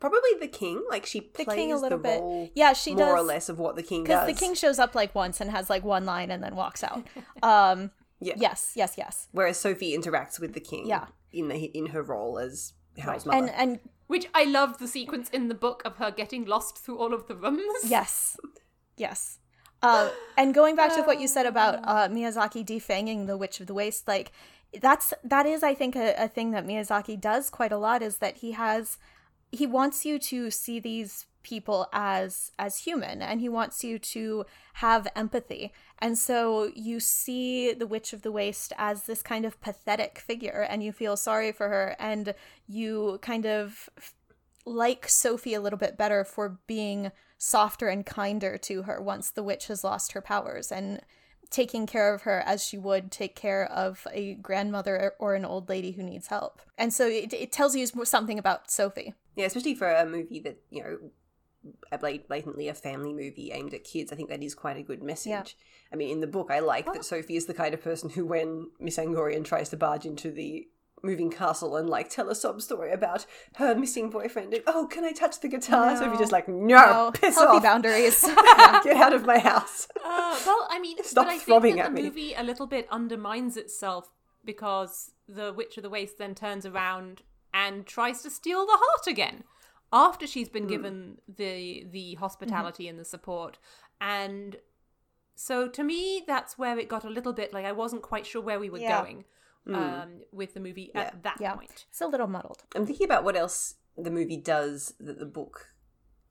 [SPEAKER 2] Probably the king. Like she
[SPEAKER 1] The
[SPEAKER 2] plays
[SPEAKER 1] king a little
[SPEAKER 2] the
[SPEAKER 1] bit.
[SPEAKER 2] role
[SPEAKER 1] Yeah, she does
[SPEAKER 2] more or less of what the king does.
[SPEAKER 1] Because the king shows up like once and has like one line and then walks out. Um,
[SPEAKER 2] Yeah.
[SPEAKER 1] Yes, yes, yes.
[SPEAKER 2] Whereas Sophie interacts with the king
[SPEAKER 1] Yeah.
[SPEAKER 2] In the in her role as Howl's mother.
[SPEAKER 1] And and
[SPEAKER 3] Which I love the sequence in the book of her getting lost through all of the rooms.
[SPEAKER 1] yes, yes. Uh, and going back to what you said about uh, Miyazaki defanging the Witch of the Waste, like that's that is, I think, a, a thing that Miyazaki does quite a lot. Is that he has he wants you to see these people as as human and he wants you to have empathy and so you see the witch of the waste as this kind of pathetic figure and you feel sorry for her and you kind of like sophie a little bit better for being softer and kinder to her once the witch has lost her powers and taking care of her as she would take care of a grandmother or an old lady who needs help. And so it, it tells you something about Sophie.
[SPEAKER 2] Yeah, especially for a movie that, you know, blatantly a family movie aimed at kids. I think that is quite a good message. Yeah. I mean, in the book, I like that Sophie is the kind of person who, when Miss Angorian tries to barge into the moving castle and like tell a sob story about her missing boyfriend. And, oh, can I touch the guitar? No. Sophie just like, no, no. piss
[SPEAKER 1] Healthy
[SPEAKER 2] off.
[SPEAKER 1] boundaries.
[SPEAKER 2] Get out of my house.
[SPEAKER 3] Uh, well, I mean,
[SPEAKER 2] Stop
[SPEAKER 3] but I
[SPEAKER 2] throbbing
[SPEAKER 3] think
[SPEAKER 2] at
[SPEAKER 3] the
[SPEAKER 2] me.
[SPEAKER 3] movie a little bit undermines itself because the Witch of the Waste then turns around and tries to steal the heart again after she's been mm. given the the hospitality mm-hmm. and the support and so to me that's where it got a little bit like i wasn't quite sure where we were yeah. going mm. um, with the movie yeah. at that
[SPEAKER 1] yeah.
[SPEAKER 3] point
[SPEAKER 1] it's a little muddled
[SPEAKER 2] i'm thinking about what else the movie does that the book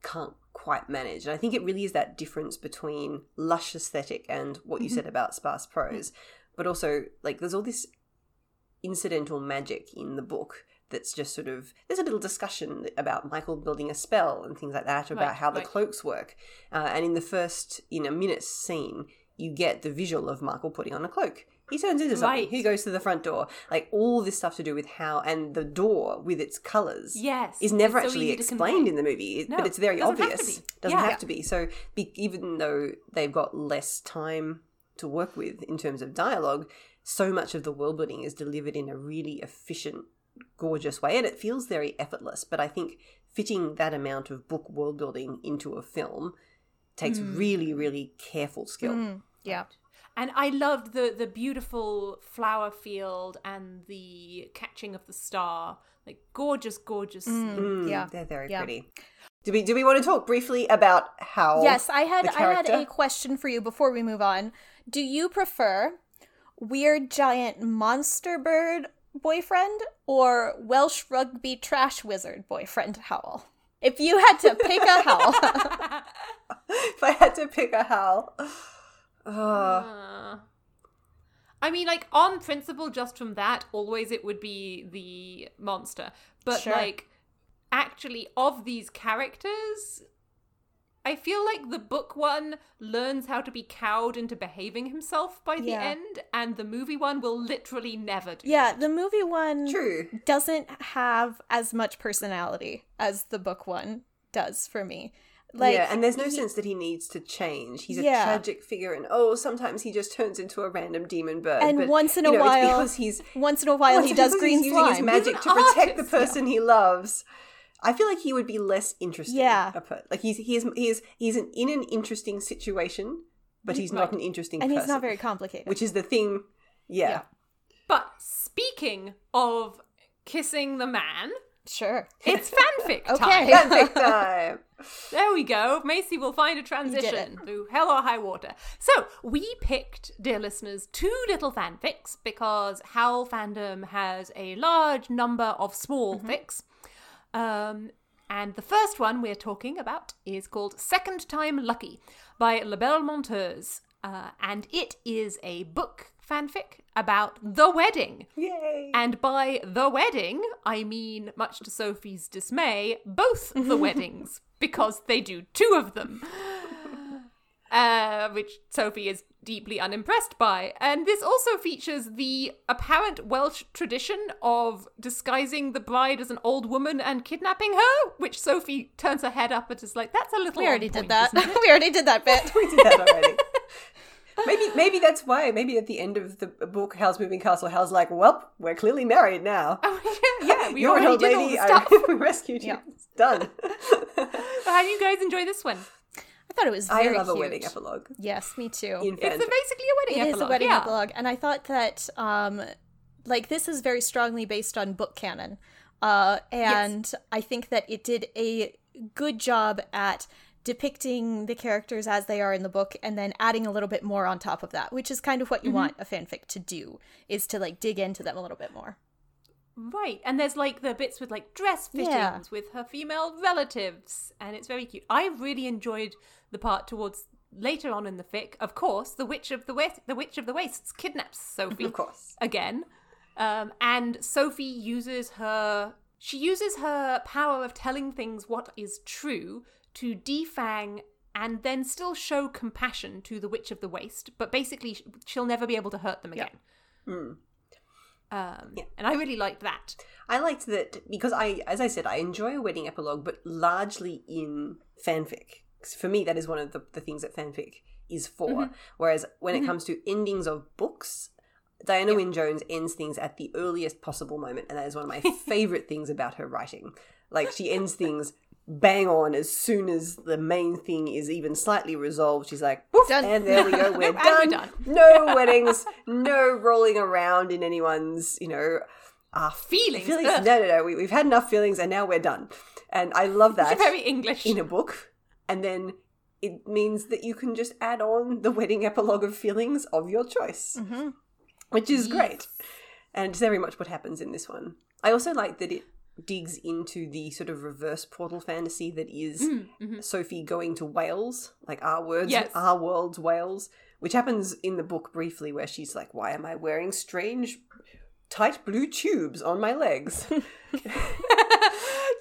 [SPEAKER 2] can't quite manage and i think it really is that difference between lush aesthetic and what you mm-hmm. said about sparse prose but also like there's all this incidental magic in the book that's just sort of there's a little discussion about Michael building a spell and things like that about right, how the right. cloaks work. Uh, and in the first in a minute scene, you get the visual of Michael putting on a cloak. He turns into something. Right. He goes to the front door. Like all this stuff to do with how and the door with its colors.
[SPEAKER 3] Yes,
[SPEAKER 2] is never actually explained in the movie,
[SPEAKER 3] no,
[SPEAKER 2] but it's very
[SPEAKER 3] doesn't
[SPEAKER 2] obvious.
[SPEAKER 3] Have
[SPEAKER 2] doesn't
[SPEAKER 3] yeah.
[SPEAKER 2] have to be. So be, even though they've got less time to work with in terms of dialogue, so much of the world building is delivered in a really efficient gorgeous way and it feels very effortless but i think fitting that amount of book world building into a film takes mm. really really careful skill.
[SPEAKER 1] Mm, yeah.
[SPEAKER 3] And i loved the the beautiful flower field and the catching of the star like gorgeous gorgeous
[SPEAKER 2] mm,
[SPEAKER 1] yeah
[SPEAKER 2] they're very
[SPEAKER 1] yeah.
[SPEAKER 2] pretty. Do we do we want to talk briefly about how
[SPEAKER 1] yes i had i had a question for you before we move on. Do you prefer weird giant monster bird boyfriend or Welsh rugby trash wizard boyfriend Howl? If you had to pick a Howl.
[SPEAKER 2] if I had to pick a Howl.
[SPEAKER 3] Uh, I mean, like, on principle, just from that, always it would be the monster. But,
[SPEAKER 1] sure.
[SPEAKER 3] like, actually, of these characters, I feel like the book one learns how to be cowed into behaving himself by the
[SPEAKER 1] Yeah.
[SPEAKER 3] end, and the movie one will literally never do
[SPEAKER 1] Yeah,
[SPEAKER 3] that.
[SPEAKER 1] the movie one
[SPEAKER 2] True.
[SPEAKER 1] doesn't have as much personality as the book one does for me. Like,
[SPEAKER 2] yeah, and there's no
[SPEAKER 1] he-
[SPEAKER 2] sense that he needs to change. He's a tragic figure, and oh, sometimes he just turns into a random demon bird.
[SPEAKER 1] And
[SPEAKER 2] but,
[SPEAKER 1] once in
[SPEAKER 2] you
[SPEAKER 1] a
[SPEAKER 2] know,
[SPEAKER 1] while-
[SPEAKER 2] because he's
[SPEAKER 1] Once in a while, he does
[SPEAKER 2] because
[SPEAKER 1] green
[SPEAKER 2] he's using his magic to
[SPEAKER 3] an
[SPEAKER 2] protect the
[SPEAKER 3] artist,
[SPEAKER 2] person he loves. I feel like he would be less interesting.
[SPEAKER 1] Yeah.
[SPEAKER 2] a per- like he's he is he is he's an, in an interesting situation, but he's not an interesting
[SPEAKER 1] and
[SPEAKER 2] person.
[SPEAKER 1] he's not very complicated.
[SPEAKER 2] which is the thing. Yeah,
[SPEAKER 1] Yeah.
[SPEAKER 3] But speaking of kissing the man,
[SPEAKER 1] sure.
[SPEAKER 3] it's fanfic
[SPEAKER 1] Okay.
[SPEAKER 3] time.
[SPEAKER 2] fanfic time.
[SPEAKER 3] There we go. Macy will find a transition through hell or high water. So, we picked, dear listeners, two little fanfics because Howl fandom has a large number of small
[SPEAKER 1] Mm-hmm.
[SPEAKER 3] fics. Um, and the first one we're talking about is called Second Time Lucky by La Belle Monteuse. Uh, and it is a book fanfic about the wedding.
[SPEAKER 2] Yay!
[SPEAKER 3] And by the wedding, I mean, much to Sophie's dismay, both the weddings, because they do two of them. Uh, which Sophie is deeply unimpressed by. And this also features the apparent Welsh tradition of disguising the bride as an old woman and kidnapping her, which Sophie turns her head up and is like, that's a little
[SPEAKER 1] We already
[SPEAKER 3] on
[SPEAKER 1] did
[SPEAKER 3] point,
[SPEAKER 1] that.
[SPEAKER 3] isn't it?"
[SPEAKER 1] we already did that bit.
[SPEAKER 2] we did that already. maybe maybe that's why. Maybe at the end of the book, Howl's Moving Castle, Howl's like, well, we're clearly married now.
[SPEAKER 3] Oh, yeah, yeah, we
[SPEAKER 2] You're an
[SPEAKER 3] already
[SPEAKER 2] old
[SPEAKER 3] did all
[SPEAKER 2] lady.
[SPEAKER 3] the
[SPEAKER 2] I
[SPEAKER 3] stuff.
[SPEAKER 2] rescued you.
[SPEAKER 1] Yeah.
[SPEAKER 2] It's done.
[SPEAKER 3] So how do you guys enjoy this one?
[SPEAKER 1] I thought it was
[SPEAKER 2] I
[SPEAKER 1] very
[SPEAKER 2] love a wedding epilogue.
[SPEAKER 1] Yes, me too.
[SPEAKER 2] In
[SPEAKER 3] It's a, basically a wedding
[SPEAKER 1] It
[SPEAKER 3] epilogue.
[SPEAKER 1] is a wedding
[SPEAKER 3] yeah.
[SPEAKER 1] epilogue, and I thought that um, like this is very strongly based on book canon, uh, and I think that it did a good job at depicting the characters as they are in the book and then adding a little bit more on top of that which is kind of what you want a fanfic to do is to like dig into them a little bit more
[SPEAKER 3] Right, and there's like the bits with like dress fittings
[SPEAKER 1] Yeah.
[SPEAKER 3] with her female relatives, and it's very cute. I really enjoyed the part towards later on in the fic. Of course, the witch of the west, the witch of the wastes kidnaps Sophie
[SPEAKER 2] Of course.
[SPEAKER 3] again, um, and Sophie uses her she uses her power of telling things what is true to defang and then still show compassion to the witch of the waste, but basically she'll never be able to hurt them again. Um,
[SPEAKER 2] Yeah.
[SPEAKER 3] And I really liked that.
[SPEAKER 2] I liked that because I, as I said, I enjoy a wedding epilogue, but largely in fanfic. For me, that is one of the, the things that fanfic is for. Whereas when it comes to endings of books, Diana Wynne Jones ends things at the earliest possible moment, and that is one of my favorite things about her writing. Like she ends things bang on as soon as the main thing is even slightly resolved. She's like, "Poof,"
[SPEAKER 1] Done.
[SPEAKER 2] and there we go, we're
[SPEAKER 3] And we're
[SPEAKER 2] done.
[SPEAKER 3] done.
[SPEAKER 2] No weddings, no rolling around in anyone's, you know, uh,
[SPEAKER 3] Feelings.
[SPEAKER 2] feelings. No, no, no. We, we've had enough feelings, and now we're done. And I love that
[SPEAKER 3] It's very English.
[SPEAKER 2] in a book. And then it means that you can just add on the wedding epilogue of feelings of your choice,
[SPEAKER 1] Mm-hmm.
[SPEAKER 2] which is great. And it's very much what happens in this one. I also like that it digs into the sort of reverse portal fantasy that is Sophie going to Wales, like our words,
[SPEAKER 3] Yes.
[SPEAKER 2] our world's Wales, which happens in the book briefly, where she's like, "Why am I wearing strange, tight blue tubes on my legs?"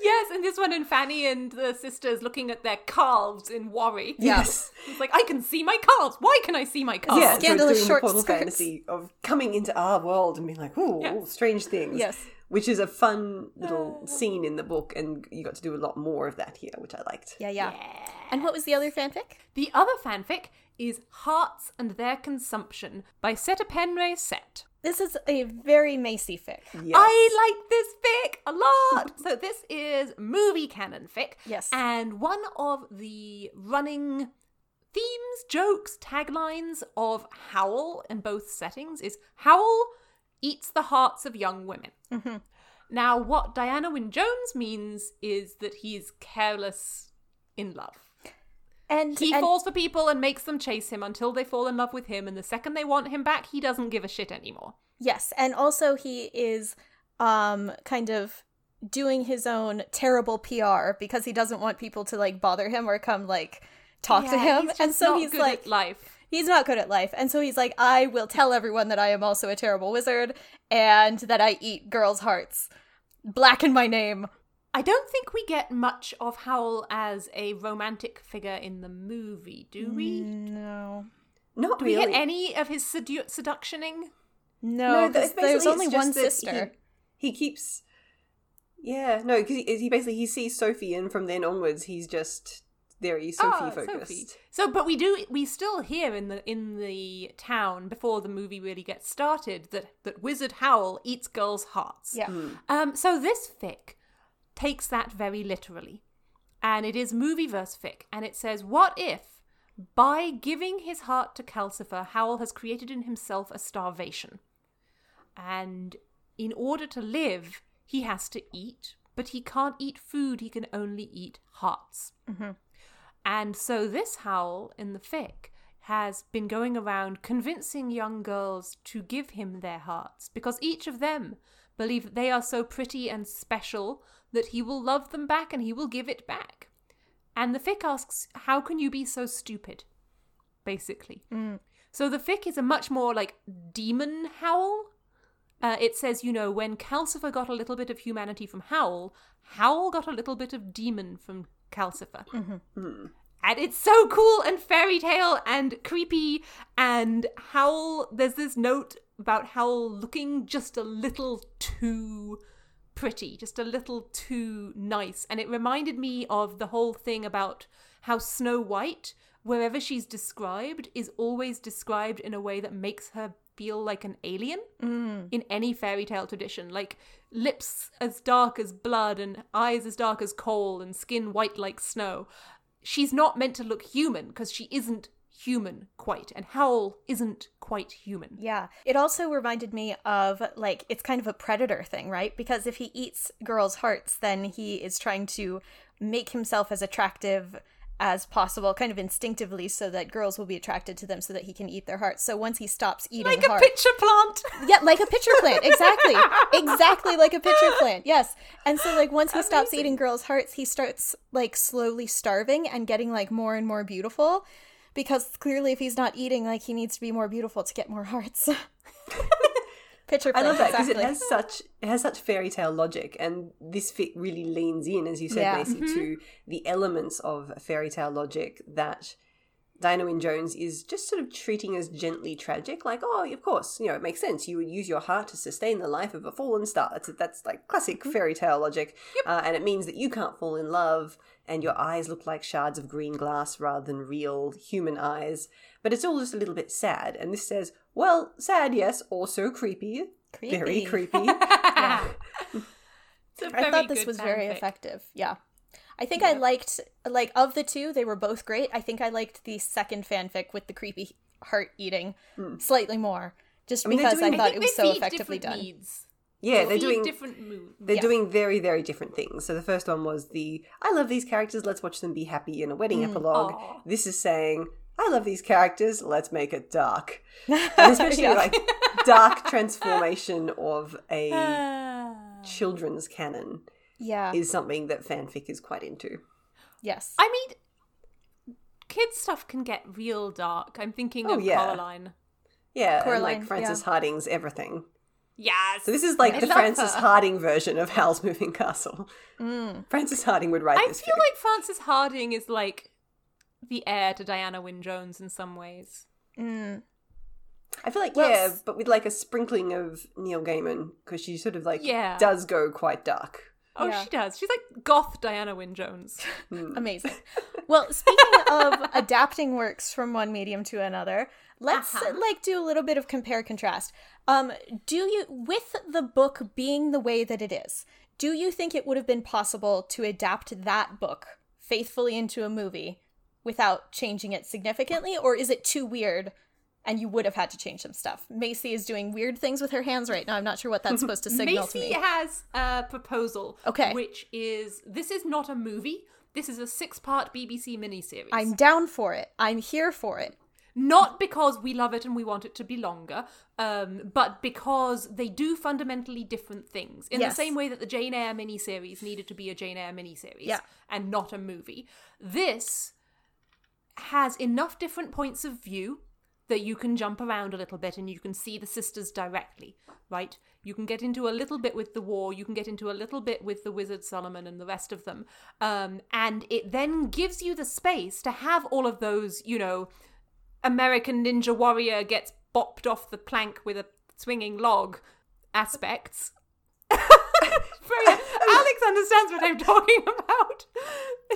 [SPEAKER 3] yes, and this one and Fanny and the sisters looking at their calves in worry.
[SPEAKER 2] yes,
[SPEAKER 3] It's like, I can see my calves. Why can I see my calves?
[SPEAKER 2] yeah, so
[SPEAKER 1] Scandalous
[SPEAKER 2] doing
[SPEAKER 1] short
[SPEAKER 2] the
[SPEAKER 1] skirts.
[SPEAKER 2] fantasy of coming into our world and being like, "Ooh,
[SPEAKER 3] Yeah.
[SPEAKER 2] ooh, strange things."
[SPEAKER 1] Yes.
[SPEAKER 2] which is a fun little uh, scene in the book, and you got to do a lot more of that here, which I liked.
[SPEAKER 1] Yeah, yeah. And what was the other fanfic?
[SPEAKER 3] The other fanfic is Hearts and Their Consumption by Seta Penray Set.
[SPEAKER 1] This is a very Macy fic.
[SPEAKER 2] Yes.
[SPEAKER 3] I like this fic a lot. so this is movie canon fic.
[SPEAKER 1] Yes.
[SPEAKER 3] And one of the running themes, jokes, taglines of Howl in both settings is Howl eats the hearts of young women. Mm-hmm. Now, what Diana Wynne Jones means is that he's careless in love.
[SPEAKER 1] And,
[SPEAKER 3] He
[SPEAKER 1] and
[SPEAKER 3] falls for people and makes them chase him until they fall in love with him, and the second they want him back, he doesn't give a shit anymore.
[SPEAKER 1] yes, and also he is um kind of doing his own terrible PR because he doesn't want people to like bother him or come like talk to him.
[SPEAKER 3] he's
[SPEAKER 1] and so
[SPEAKER 3] not
[SPEAKER 1] he's
[SPEAKER 3] good
[SPEAKER 1] like
[SPEAKER 3] at life.
[SPEAKER 1] he's not good at life. And so he's like I will tell everyone that I am also a terrible wizard and that I eat girls' hearts. Blacken my name.
[SPEAKER 3] I don't think we get much of Howl as a romantic figure in the movie, do we?
[SPEAKER 1] No.
[SPEAKER 2] Not
[SPEAKER 3] Do we
[SPEAKER 2] really.
[SPEAKER 3] get any of his sedu- seductioning?
[SPEAKER 1] No,
[SPEAKER 2] th-
[SPEAKER 1] because
[SPEAKER 2] basically
[SPEAKER 1] there's only one sister.
[SPEAKER 2] He, he keeps. Yeah, no, because he, he basically he sees Sophie, and from then onwards, he's just very Sophie
[SPEAKER 3] Ah,
[SPEAKER 2] focused.
[SPEAKER 3] Sophie. So, but we do we still hear in the in the town before the movie really gets started that that Wizard Howl eats girls' hearts.
[SPEAKER 1] Yeah.
[SPEAKER 3] Um. So this fic takes that very literally, and it is movie verse fic, and it says, "What if?" By giving his heart to Calcifer, Howl has created in himself a starvation. And in order to live, he has to eat, but he can't eat food, he can only eat hearts. Mm-hmm. And so this Howl in the fic has been going around convincing young girls to give him their hearts because each of them believe that they are so pretty and special that he will love them back and he will give it back. And the fic asks, How can you be so stupid? Basically. So the fic is a much more like demon howl. Uh, it says, you know, when Calcifer got a little bit of humanity from Howl, Howl got a little bit of demon from Calcifer. And it's so cool and fairy tale and creepy. And Howl, there's this note about Howl looking just a little too pretty, just a little too nice. And it reminded me of the whole thing about how Snow White, wherever she's described, is always described in a way that makes her feel like an alien mm. in any fairy tale tradition. Like lips as dark as blood and eyes as dark as coal and skin white like snow. She's not meant to look human because she isn't human quite. And Howl isn't quite human.
[SPEAKER 1] Yeah. It also reminded me of like it's kind of a predator thing, right? Because if he eats girls' hearts, then he is trying to make himself as attractive as possible, kind of instinctively, so that girls will be attracted to them, so that he can eat their hearts. So once he stops eating
[SPEAKER 3] Like a
[SPEAKER 1] hearts,
[SPEAKER 3] pitcher plant.
[SPEAKER 1] yeah, like a pitcher plant, exactly, exactly like a pitcher plant. Yes, and so like once he stops eating girls' hearts, he starts like slowly starving and getting like more and more beautiful, because clearly, if he's not eating, like he needs to be more beautiful to get more hearts. pitcher
[SPEAKER 2] I love that because
[SPEAKER 1] exactly.
[SPEAKER 2] it has such it has such fairy tale logic, and this fit really leans in, as you said,
[SPEAKER 1] Yeah.
[SPEAKER 2] Macy, to mm-hmm. the elements of fairy tale logic that Diana Wynne Jones is just sort of treating as gently tragic. Like, oh, of course, you know, it makes sense. You would use your heart to sustain the life of a fallen star. That's that's like classic fairy tale logic, uh, and it means that you can't fall in love, and your eyes look like shards of green glass rather than real human eyes. But it's all just a little bit sad. And this says, well, sad, yes, also creepy. Very creepy.
[SPEAKER 3] It's a
[SPEAKER 1] I
[SPEAKER 3] very
[SPEAKER 1] thought this
[SPEAKER 3] good
[SPEAKER 1] was very effective. Yeah. I think I liked like of the two, they were both great. I think I liked the second fanfic with the creepy heart eating hmm. slightly more. Just
[SPEAKER 2] mean, they're
[SPEAKER 1] because I thought
[SPEAKER 3] I
[SPEAKER 1] it was so effectively done.
[SPEAKER 3] Needs.
[SPEAKER 2] Yeah,
[SPEAKER 3] They
[SPEAKER 2] they're doing
[SPEAKER 3] different moods.
[SPEAKER 2] they're
[SPEAKER 1] Yeah.
[SPEAKER 2] doing very very different things. So the first one was the I love these characters, let's watch them be happy in a wedding mm. epilogue.
[SPEAKER 3] Aw.
[SPEAKER 2] This is saying I love these characters, let's make it dark. And especially
[SPEAKER 1] Yeah.
[SPEAKER 2] like dark transformation of a children's canon
[SPEAKER 1] Yeah.
[SPEAKER 2] is something that fanfic is quite into.
[SPEAKER 1] yes.
[SPEAKER 3] I mean, kids stuff can get real dark. I'm thinking
[SPEAKER 2] Oh,
[SPEAKER 3] of
[SPEAKER 2] yeah.
[SPEAKER 3] Coraline.
[SPEAKER 2] Yeah, and like Frances
[SPEAKER 1] yeah.
[SPEAKER 2] Hardinge's everything.
[SPEAKER 3] Yes.
[SPEAKER 2] So this is like
[SPEAKER 3] I
[SPEAKER 2] the
[SPEAKER 3] love
[SPEAKER 2] Frances
[SPEAKER 3] her.
[SPEAKER 2] Hardinge version of Howl's Moving Castle. Frances Hardinge would write
[SPEAKER 3] I
[SPEAKER 2] this.
[SPEAKER 3] feel
[SPEAKER 2] fic.
[SPEAKER 3] like Frances Hardinge is like the heir to Diana Wynne Jones in some ways.
[SPEAKER 1] Mm.
[SPEAKER 2] I feel like
[SPEAKER 1] Well,
[SPEAKER 2] yeah, but with like a sprinkling of Neil Gaiman because she sort of like
[SPEAKER 3] Yeah.
[SPEAKER 2] does go quite dark.
[SPEAKER 3] Oh,
[SPEAKER 1] Yeah.
[SPEAKER 3] she does. She's like goth Diana Wynne Jones.
[SPEAKER 1] Amazing. Well, speaking of adapting works from one medium to another, let's
[SPEAKER 3] Uh-huh.
[SPEAKER 1] like do a little bit of compare contrast. Um, do you with the book being the way that it is, do you think it would have been possible to adapt that book faithfully into a movie without changing it significantly, or is it too weird? And you would have had to change some stuff. Macy is doing weird things with her hands right now. I'm not sure what that's supposed to signal to me.
[SPEAKER 3] Macy has a proposal.
[SPEAKER 1] Okay.
[SPEAKER 3] Which is this is not a movie. This is a six-part BBC miniseries.
[SPEAKER 1] I'm down for it. I'm here for it.
[SPEAKER 3] not because we love it and we want it to be longer, um, but because they do fundamentally different things. In
[SPEAKER 1] Yes.
[SPEAKER 3] the same way that the Jane Eyre miniseries needed to be a Jane Eyre miniseries
[SPEAKER 1] Yeah.
[SPEAKER 3] and not a movie. This has enough different points of view that you can jump around a little bit and you can see the sisters directly, right? You can get into a little bit with the war, you can get into a little bit with the wizard Solomon and the rest of them. Um, and it then gives you the space to have all of those, you know, American Ninja Warrior gets bopped off the plank with a swinging log aspects. Alex understands what I'm talking about.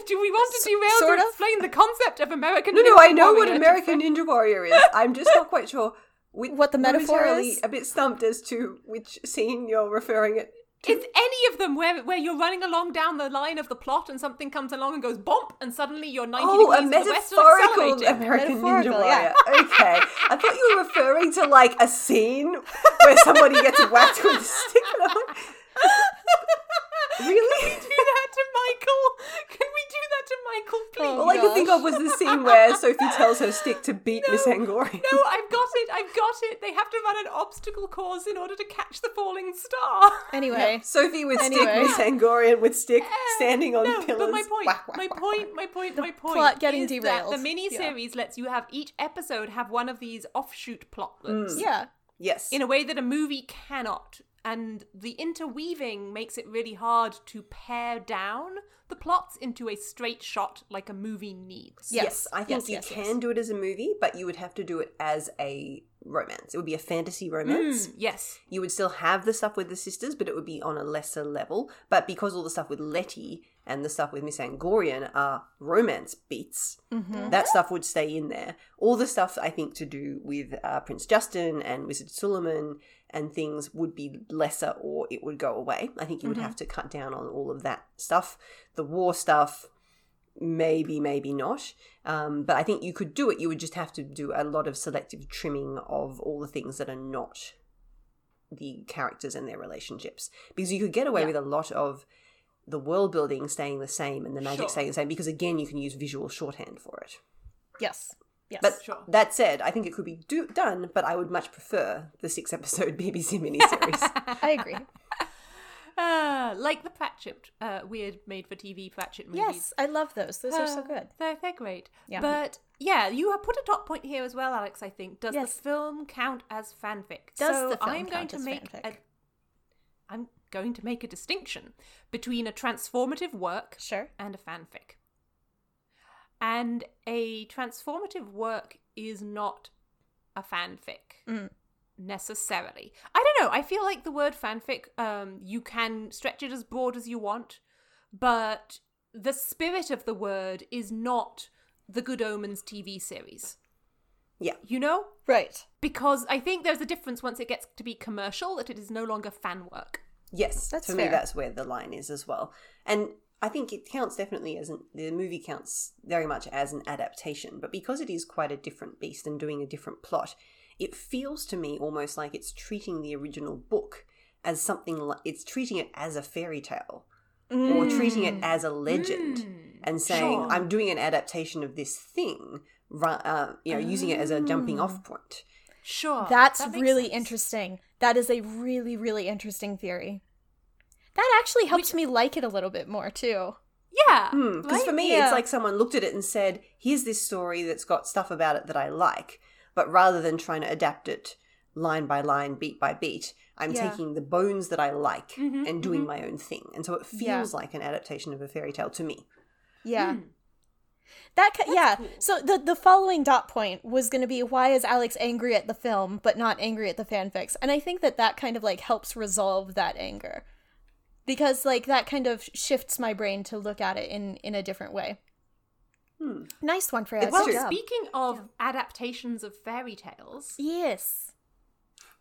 [SPEAKER 3] Do we want to derail
[SPEAKER 1] sort of.
[SPEAKER 3] explain the concept of American?
[SPEAKER 2] No, no, I know what American Ninja Warrior is. I'm just not quite sure
[SPEAKER 1] What the metaphor is?
[SPEAKER 2] A bit stumped as to which scene you're referring it. To.
[SPEAKER 3] It's any of them where where you're running along down the line of the plot and something comes along and goes bump and suddenly you're 90
[SPEAKER 2] Oh, a
[SPEAKER 3] degrees to the west
[SPEAKER 2] metaphorical. American Ninja Warrior.
[SPEAKER 1] yeah.
[SPEAKER 2] Okay, I thought you were referring to like a scene where somebody gets whacked with a stick. And
[SPEAKER 3] Can
[SPEAKER 2] really?
[SPEAKER 3] we do that to Michael? Can we do that to Michael, oh, please?
[SPEAKER 1] Oh,
[SPEAKER 2] All I could think of was the scene where Sophie tells her stick to beat Miss Angorian.
[SPEAKER 3] No, I've got it. I've got it. They have to run an obstacle course in order to catch the falling star.
[SPEAKER 1] Anyway,
[SPEAKER 2] Sophie with
[SPEAKER 1] Anyway.
[SPEAKER 2] stick, Miss Angorian with stick, standing on
[SPEAKER 3] no,
[SPEAKER 2] pillars.
[SPEAKER 3] but my point,
[SPEAKER 2] Whack, whack,
[SPEAKER 3] my
[SPEAKER 2] whack,
[SPEAKER 3] point, my point, my point.
[SPEAKER 1] plot getting
[SPEAKER 3] is that
[SPEAKER 1] derailed.
[SPEAKER 3] The mini series lets you have each episode have one of these offshoot plotlets mm.
[SPEAKER 1] yeah.
[SPEAKER 2] Yes.
[SPEAKER 3] in a way that a movie cannot. And the interweaving makes it really hard to pare down the plots into a straight shot like a movie needs.
[SPEAKER 1] Yes.
[SPEAKER 2] Yes, I think
[SPEAKER 1] Yes,
[SPEAKER 2] you
[SPEAKER 1] yes,
[SPEAKER 2] can
[SPEAKER 1] yes.
[SPEAKER 2] do it as a movie, but you would have to do it as a romance. It would be a fantasy romance.
[SPEAKER 3] Mm, yes.
[SPEAKER 2] You would still have the stuff with the sisters, but it would be on a lesser level. But because all the stuff with Letty and the stuff with Miss Angorian are romance beats, that stuff would stay in there. All the stuff I think to do with uh, Prince Justin and Wizard Suliman and things would be lesser or it would go away. I think you would have to cut down on all of that stuff. The war stuff, maybe maybe not um, but i think you could do it you would just have to do a lot of selective trimming of all the things that are not the characters and their relationships because you could get away
[SPEAKER 1] Yeah.
[SPEAKER 2] with a lot of the world building staying the same and the magic
[SPEAKER 3] Sure.
[SPEAKER 2] staying the same because again you can use visual shorthand for it.
[SPEAKER 1] Yes. Yes.
[SPEAKER 2] But
[SPEAKER 3] Sure.
[SPEAKER 2] that said, I think it could be do- done, but I would much prefer the six episode BBC miniseries.
[SPEAKER 1] I agree.
[SPEAKER 3] Uh, like the Pratchett, uh, weird made for TV Pratchett movies.
[SPEAKER 1] yes, I love those. Those are so
[SPEAKER 3] Uh,
[SPEAKER 1] good.
[SPEAKER 3] They're, they're great.
[SPEAKER 1] Yeah.
[SPEAKER 3] But yeah, you have put a dot point here as well, Alex, I think. Does
[SPEAKER 1] Yes.
[SPEAKER 3] the film count as fanfic?
[SPEAKER 1] Does
[SPEAKER 3] so
[SPEAKER 1] the film
[SPEAKER 3] I'm going
[SPEAKER 1] count
[SPEAKER 3] to
[SPEAKER 1] as
[SPEAKER 3] make
[SPEAKER 1] fanfic?
[SPEAKER 3] a I'm going to make a distinction between a transformative work
[SPEAKER 1] Sure.
[SPEAKER 3] and a fanfic. And a transformative work is not a fanfic
[SPEAKER 1] Mm.
[SPEAKER 3] necessarily. I don't know. I feel like the word fanfic, um, you can stretch it as broad as you want, but the spirit of the word is not the Good Omens TV series.
[SPEAKER 2] yeah.
[SPEAKER 3] You know?
[SPEAKER 1] Right.
[SPEAKER 3] Because I think there's a difference once it gets to be commercial that it is no longer fan work.
[SPEAKER 2] Yes,
[SPEAKER 1] That's
[SPEAKER 2] for me
[SPEAKER 1] fair.
[SPEAKER 2] that's where the line is as well. And I think it counts definitely as an the movie counts very much as an adaptation, but because it is quite a different beast and doing a different plot, it feels to me almost like it's treating the original book as something like it's treating it as a fairy tale or treating it as a mm. legend mm. and saying
[SPEAKER 3] sure.
[SPEAKER 2] I'm doing an adaptation of this thing, uh, you know, using it as a jumping off mm. point.
[SPEAKER 3] Sure.
[SPEAKER 1] That's
[SPEAKER 3] that
[SPEAKER 1] really
[SPEAKER 3] sense.
[SPEAKER 1] interesting. That is a really, really interesting theory. That actually helps me like it a little bit more too.
[SPEAKER 3] Yeah.
[SPEAKER 2] Because
[SPEAKER 3] right?
[SPEAKER 2] for me,
[SPEAKER 1] Yeah.
[SPEAKER 2] it's like someone looked at it and said, "Here's this story that's got stuff about it that I like," but rather than trying to adapt it line by line, beat by beat, I'm
[SPEAKER 1] Yeah.
[SPEAKER 2] taking the bones that I like
[SPEAKER 3] Mhm,
[SPEAKER 2] and doing my own thing, and so it
[SPEAKER 1] Yeah.
[SPEAKER 2] feels like an adaptation of a fairy tale to me.
[SPEAKER 1] Yeah.
[SPEAKER 3] Hmm.
[SPEAKER 1] That ca- yeah.
[SPEAKER 3] cool.
[SPEAKER 1] So the the following dot point was going to be why is Alex angry at the film but not angry at the fanfics? And I think that that kind of like helps resolve that anger. Because like that kind of shifts my brain to look at it in in a different way.
[SPEAKER 2] Hmm.
[SPEAKER 1] Nice one, Freya.
[SPEAKER 3] Well, speaking of adaptations of fairy tales,
[SPEAKER 1] Yes.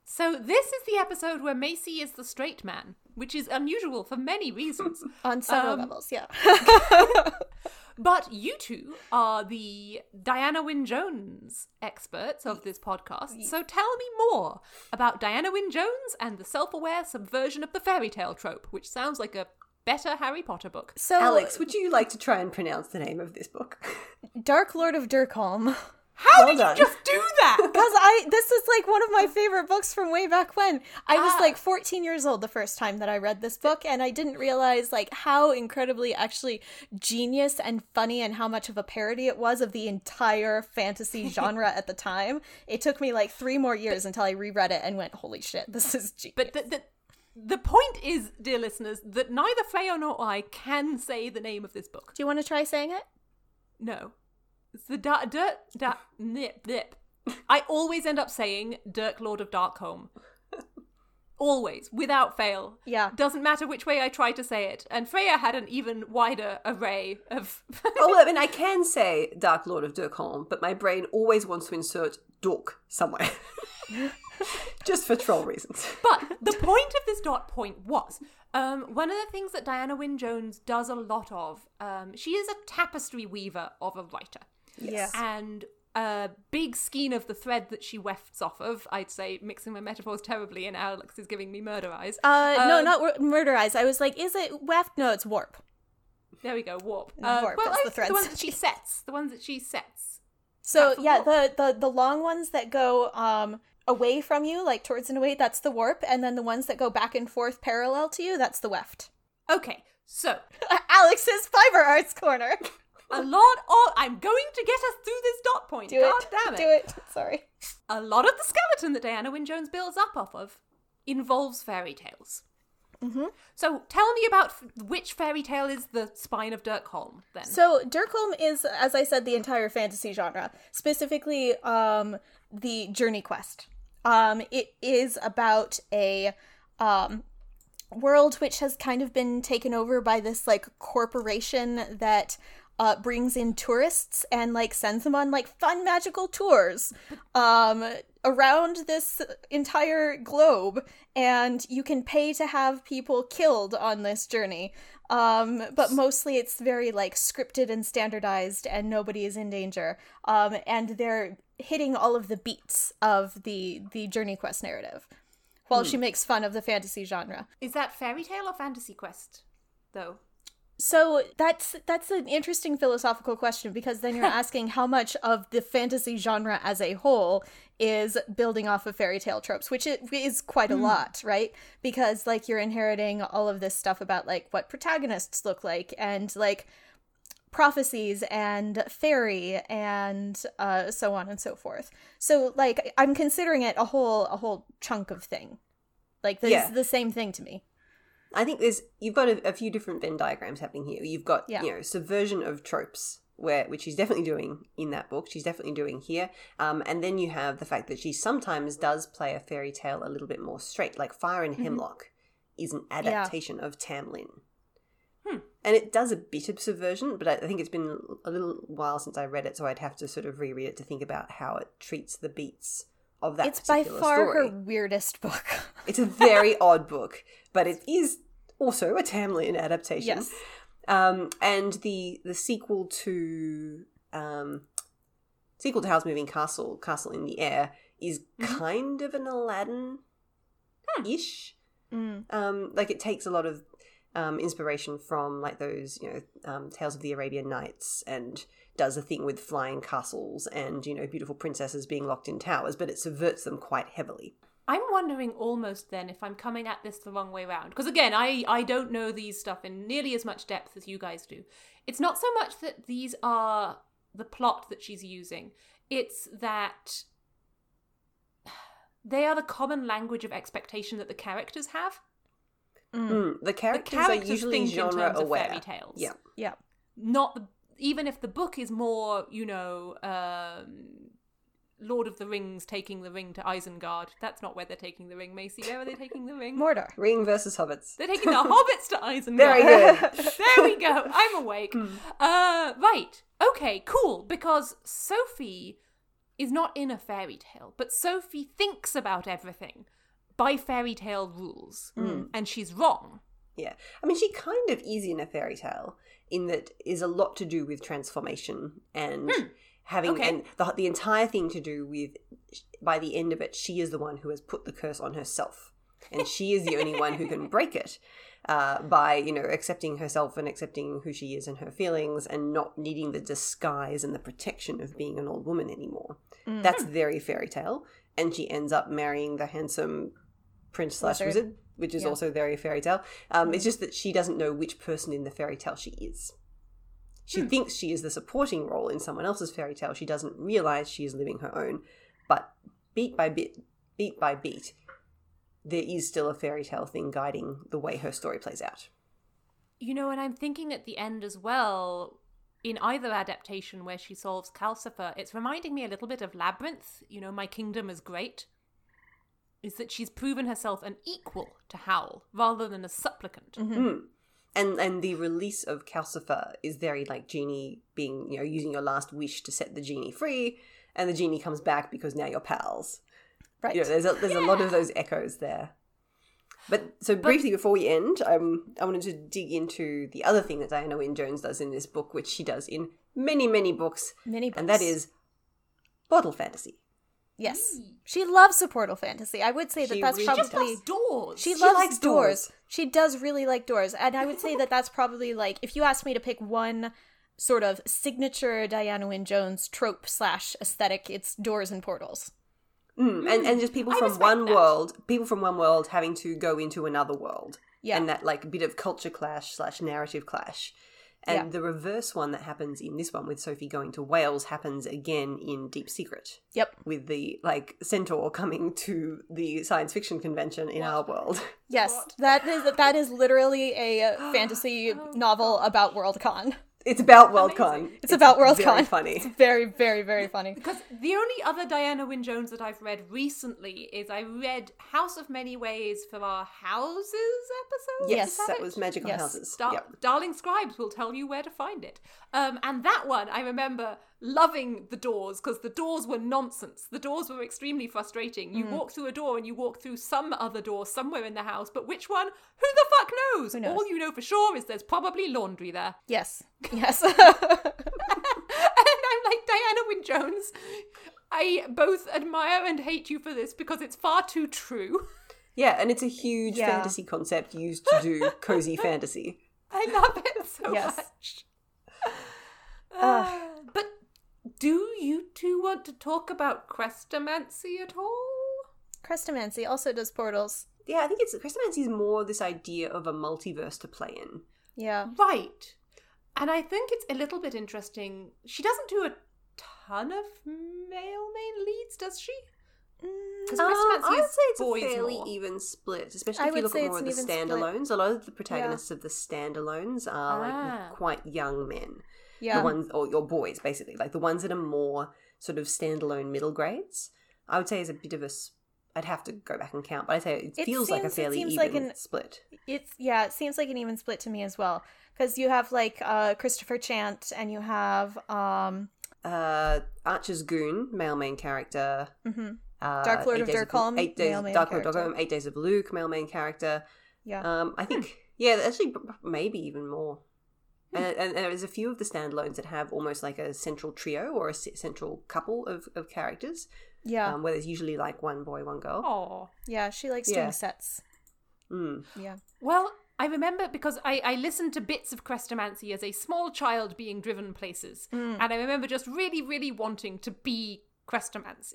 [SPEAKER 3] so this is the episode where Macy is the straight man, which is unusual for many reasons.
[SPEAKER 1] On several
[SPEAKER 3] Um,
[SPEAKER 1] levels, yeah.
[SPEAKER 3] But you two are the Diana Wynne Jones experts of this podcast. So tell me more about Diana Wynne Jones and the self aware subversion of the fairy tale trope, which sounds like a better Harry Potter book.
[SPEAKER 1] so
[SPEAKER 2] Alex, would you like to try and pronounce the name of this book?
[SPEAKER 1] Dark Lord of Derkholm.
[SPEAKER 3] How
[SPEAKER 2] Well
[SPEAKER 3] did
[SPEAKER 2] done.
[SPEAKER 3] you just do that?
[SPEAKER 1] Because I this is like one of my favorite books from way back when. I was
[SPEAKER 3] Ah.
[SPEAKER 1] like 14 years old the first time that I read this book, and I didn't realize like how incredibly actually genius and funny and how much of a parody it was of the entire fantasy genre at the time. It took me like three more years until I reread it and went, "Holy shit, this is genius."
[SPEAKER 3] But the, the, the point is, dear listeners, that neither Freya nor I can say the name of this book.
[SPEAKER 1] do you want to try saying it?
[SPEAKER 3] No. It's the da- dirt da- nip nip. I always end up saying Dirk Lord of Darkholm. Always, without fail.
[SPEAKER 1] Yeah.
[SPEAKER 3] Doesn't matter which way I try to say it. And Freya had an even wider array of.
[SPEAKER 2] oh, well, I mean, I can say Dark Lord of Derkholm, but my brain always wants to insert Dork somewhere. Just for troll reasons.
[SPEAKER 3] but the point of this dot point was um, one of the things that Diana Wynne Jones does a lot of. Um, she is a tapestry weaver of a writer.
[SPEAKER 1] Yeah.
[SPEAKER 3] and a big skein of the thread that she wefts off of. I'd say mixing my metaphors terribly, and Alex is giving me murder eyes.
[SPEAKER 1] Uh, no,
[SPEAKER 3] Um,
[SPEAKER 1] not wor- murder eyes. I was like, is it weft? No, it's warp.
[SPEAKER 3] There we go, warp. Uh,
[SPEAKER 1] warp,
[SPEAKER 3] well,
[SPEAKER 1] that's
[SPEAKER 3] I
[SPEAKER 1] the threads.
[SPEAKER 3] the ones that she sets. The ones that she sets.
[SPEAKER 1] So yeah,
[SPEAKER 3] warp.
[SPEAKER 1] the, the the long ones that go um away from you, like towards and away, that's the warp, and then the ones that go back and forth parallel to you, that's the weft.
[SPEAKER 3] Okay, so
[SPEAKER 1] Alex's fiber arts corner.
[SPEAKER 3] a lot of I'm going to get us through this dot point.
[SPEAKER 1] Do
[SPEAKER 3] God
[SPEAKER 1] it.
[SPEAKER 3] damn it.
[SPEAKER 1] Do it. Sorry.
[SPEAKER 3] A lot of the skeleton that Diana Wynne Jones builds up off of involves fairy tales.
[SPEAKER 1] Mm-hmm.
[SPEAKER 3] So tell me about which fairy tale is the spine of Derkholm then.
[SPEAKER 1] So Derkholm is, as I said, the entire fantasy genre, specifically um the Journey Quest. Um, it is about a um world which has kind of been taken over by this like corporation that uh, brings in tourists and like sends them on like fun magical tours um around this entire globe. And you can pay to have people killed on this journey. Um but mostly it's very like scripted and standardized and nobody is in danger. Um and they're hitting all of the beats of the the journey quest narrative while she makes fun of the fantasy genre.
[SPEAKER 3] Is that fairy tale or fantasy quest, though?
[SPEAKER 1] So that's that's an interesting philosophical question because then you're asking how much of the fantasy genre as a whole is building off of fairy tale tropes, which it is quite a lot, right? Because like you're inheriting all of this stuff about like what protagonists look like and like prophecies and fairy and uh, so on and so forth. So like I'm considering it a whole a whole chunk of thing. Like this
[SPEAKER 2] Yeah.
[SPEAKER 1] is the same thing to me.
[SPEAKER 2] I think there's you've got a, a few different Venn diagrams happening here. You've got
[SPEAKER 1] Yeah.
[SPEAKER 2] you know subversion of tropes, where which she's definitely doing in that book. She's definitely doing here. Um, and then you have the fact that she sometimes does play a fairy tale a little bit more straight, like Fire and Hemlock is an adaptation of Tam Lin.
[SPEAKER 3] Hmm.
[SPEAKER 2] And it does a bit of subversion, but I I think it's been a little while since I read it, so I'd have to sort of reread it to think about how it treats the beats of that.
[SPEAKER 1] it's by far
[SPEAKER 2] story.
[SPEAKER 1] her weirdest book.
[SPEAKER 2] It's a very odd book, but it is also a Tam Lin adaptation.
[SPEAKER 1] yes.
[SPEAKER 2] Um, and the the sequel to um, sequel to Howl's Moving Castle, Castle in the Air, is
[SPEAKER 1] Mm-hmm.
[SPEAKER 2] kind of an Aladdin ish.
[SPEAKER 1] Mm.
[SPEAKER 2] Um, like it takes a lot of um, inspiration from like those you know um, Tales of the Arabian Nights and does a thing with flying castles and you know beautiful princesses being locked in towers, but it subverts them quite heavily.
[SPEAKER 3] I'm wondering almost then if I'm coming at this the wrong way round. Because again, I, I don't know these stuff in nearly as much depth as you guys do. It's not so much that these are the plot that she's using, it's that they are the common language of expectation that the characters have.
[SPEAKER 2] Mm, the
[SPEAKER 3] The
[SPEAKER 2] characters,
[SPEAKER 3] characters
[SPEAKER 2] are usually
[SPEAKER 3] think in
[SPEAKER 2] genre
[SPEAKER 3] terms
[SPEAKER 2] aware.
[SPEAKER 3] of fairy tales.
[SPEAKER 2] Yeah.
[SPEAKER 1] Yeah.
[SPEAKER 3] Not the, even if the book is more, you know, um, Lord of the Rings taking the ring to Isengard. That's not where they're taking the ring, Macy. Where are they taking the ring?
[SPEAKER 1] Mordor.
[SPEAKER 2] Ring versus hobbits.
[SPEAKER 3] They're taking the hobbits to Isengard.
[SPEAKER 2] Very good.
[SPEAKER 3] there we go. I'm awake. Uh, right. Okay, cool. Because Sophie is not in a fairy tale, but Sophie thinks about everything by fairy tale rules. Hmm. And she's wrong.
[SPEAKER 2] Yeah. I mean, she kind of is in a fairy tale in that is a lot to do with transformation and hmm. having,
[SPEAKER 3] Okay.
[SPEAKER 2] and the, the entire thing to do with, by the end of it, she is the one who has put the curse on herself. And she is the only one who can break it uh, by, you know, accepting herself and accepting who she is and her feelings and not needing the disguise and the protection of being an old woman anymore. Mm-hmm. That's very fairy tale. And she ends up marrying the handsome prince slash
[SPEAKER 1] Wizard.
[SPEAKER 2] which is
[SPEAKER 1] Yeah.
[SPEAKER 2] also very fairy tale. Um, It's just that she doesn't know which person in the fairy tale she is. She thinks she is the supporting role in someone else's fairy tale. She doesn't realize she is living her own. But beat by bit, beat by beat, there is still a fairy tale thing guiding the way her story plays out.
[SPEAKER 3] You know, and I'm thinking at the end as well, in either adaptation where she solves Calcifer, it's reminding me a little bit of Labyrinth. You know, My Kingdom is Great. Is that she's proven herself an equal to Howl rather than a supplicant.
[SPEAKER 2] Mm. And and the release of Calcifer is very like genie being you know using your last wish to set the genie free, and the genie comes back because now you're pals.
[SPEAKER 1] Right.
[SPEAKER 2] You know, there's a, there's a lot of those echoes there. But so briefly before we end, um, I wanted to dig into the other thing that Diana Wynne Jones does in this book, which she does in many many books,
[SPEAKER 1] Many books.
[SPEAKER 2] and that is portal fantasy.
[SPEAKER 1] Yes. She loves supportal fantasy. I would say that
[SPEAKER 2] She
[SPEAKER 1] that's
[SPEAKER 2] really
[SPEAKER 1] probably
[SPEAKER 3] Just loves doors.
[SPEAKER 1] She
[SPEAKER 2] She
[SPEAKER 1] loves
[SPEAKER 2] likes
[SPEAKER 1] doors.
[SPEAKER 2] doors.
[SPEAKER 1] She does really like doors. And I would say that that's probably like if you asked me to pick one sort of signature Diana Wynne Jones trope slash aesthetic, it's doors and portals.
[SPEAKER 2] Mm, and and just people from one
[SPEAKER 3] that.
[SPEAKER 2] world, people from one world having to go into another world,
[SPEAKER 1] Yeah.
[SPEAKER 2] and that like bit of culture clash slash narrative clash. And
[SPEAKER 1] Yeah.
[SPEAKER 2] the reverse one that happens in this one with Sophie going to Wales happens again in Deep Secret
[SPEAKER 1] Yep.
[SPEAKER 2] with the like centaur coming to the science fiction convention in our world.
[SPEAKER 1] Yes. That is that is literally a fantasy oh, novel about Worldcon.
[SPEAKER 2] It's about Worldcon.
[SPEAKER 1] It's about
[SPEAKER 2] very
[SPEAKER 1] Worldcon.
[SPEAKER 2] funny.
[SPEAKER 1] It's very, very, very funny.
[SPEAKER 3] Because the only other Diana Wynne Jones that I've read recently is I read House of Many Ways for our Houses episode.
[SPEAKER 2] Yes,
[SPEAKER 3] Is
[SPEAKER 2] that, was Magical
[SPEAKER 1] Yes.
[SPEAKER 2] Houses.
[SPEAKER 3] Dar-
[SPEAKER 2] Yep.
[SPEAKER 3] Darling Scribes will tell you where to find it. Um, and that one, I remember loving the doors because the doors were nonsense. The doors were extremely frustrating.
[SPEAKER 2] Mm.
[SPEAKER 3] You walk through a door and you walk through some other door somewhere in the house, but which one? Who the fuck knows?
[SPEAKER 1] knows?
[SPEAKER 3] All you know for sure is there's probably laundry there.
[SPEAKER 1] Yes. Yes.
[SPEAKER 3] and I'm like, Diana Wynne Jones, I both admire and hate you for this because it's far too true.
[SPEAKER 2] Yeah, and it's a huge
[SPEAKER 1] Yeah.
[SPEAKER 2] fantasy concept used to do cozy fantasy.
[SPEAKER 3] I love it so
[SPEAKER 1] Yes.
[SPEAKER 3] much. Uh, but do you two want to talk about Chrestomanci at all?
[SPEAKER 1] Chrestomanci also does portals.
[SPEAKER 2] Yeah, I think it's Chrestomanci is more this idea of a multiverse to play in.
[SPEAKER 1] Yeah.
[SPEAKER 3] Right. And I think it's a little bit interesting. She doesn't do a ton of male main leads, does she? Because
[SPEAKER 2] Um,
[SPEAKER 3] Chrestomanci
[SPEAKER 2] I would
[SPEAKER 3] is
[SPEAKER 2] say it's
[SPEAKER 3] boys
[SPEAKER 2] a fairly
[SPEAKER 3] more.
[SPEAKER 2] even split, especially
[SPEAKER 1] I
[SPEAKER 2] if you look at more of the
[SPEAKER 1] even split.
[SPEAKER 2] standalones. A lot of the protagonists of the standalones are
[SPEAKER 3] Ah.
[SPEAKER 2] like quite young men.
[SPEAKER 1] Yeah.
[SPEAKER 2] The ones, or your boys, basically, like the ones that are more sort of standalone middle grades. I would say is a bit of a I'd have to go back and count, but I'd say it,
[SPEAKER 1] It
[SPEAKER 2] feels like a
[SPEAKER 1] seems- it
[SPEAKER 2] fairly
[SPEAKER 1] seems
[SPEAKER 2] even
[SPEAKER 1] like an-
[SPEAKER 2] split.
[SPEAKER 1] It's yeah, it seems like an even split to me as well. Because you have like uh Christopher Chant and you have um
[SPEAKER 2] Uh, Archer's Goon, male main character.
[SPEAKER 1] mhm,
[SPEAKER 2] Uh,
[SPEAKER 1] Dark Lord of Derkholm,
[SPEAKER 2] Eight days,
[SPEAKER 1] male main
[SPEAKER 2] Dark Lord of
[SPEAKER 1] character.
[SPEAKER 2] Derkholm, Eight Days of Luke, male main character.
[SPEAKER 1] yeah.
[SPEAKER 2] Um, I think yeah, actually maybe even more. And, and there's a few of the standalones that have almost like a central trio or a central couple of, of characters,
[SPEAKER 1] yeah.
[SPEAKER 2] um, where there's usually like one boy, one girl.
[SPEAKER 3] Oh.
[SPEAKER 1] yeah, she likes
[SPEAKER 2] yeah.
[SPEAKER 1] doing sets.
[SPEAKER 2] Mm.
[SPEAKER 1] Yeah.
[SPEAKER 3] Well, I remember because I, I listened to bits of Chrestomanci as a small child being driven places.
[SPEAKER 1] Mm.
[SPEAKER 3] And I remember just really, really wanting to be Chrestomanci.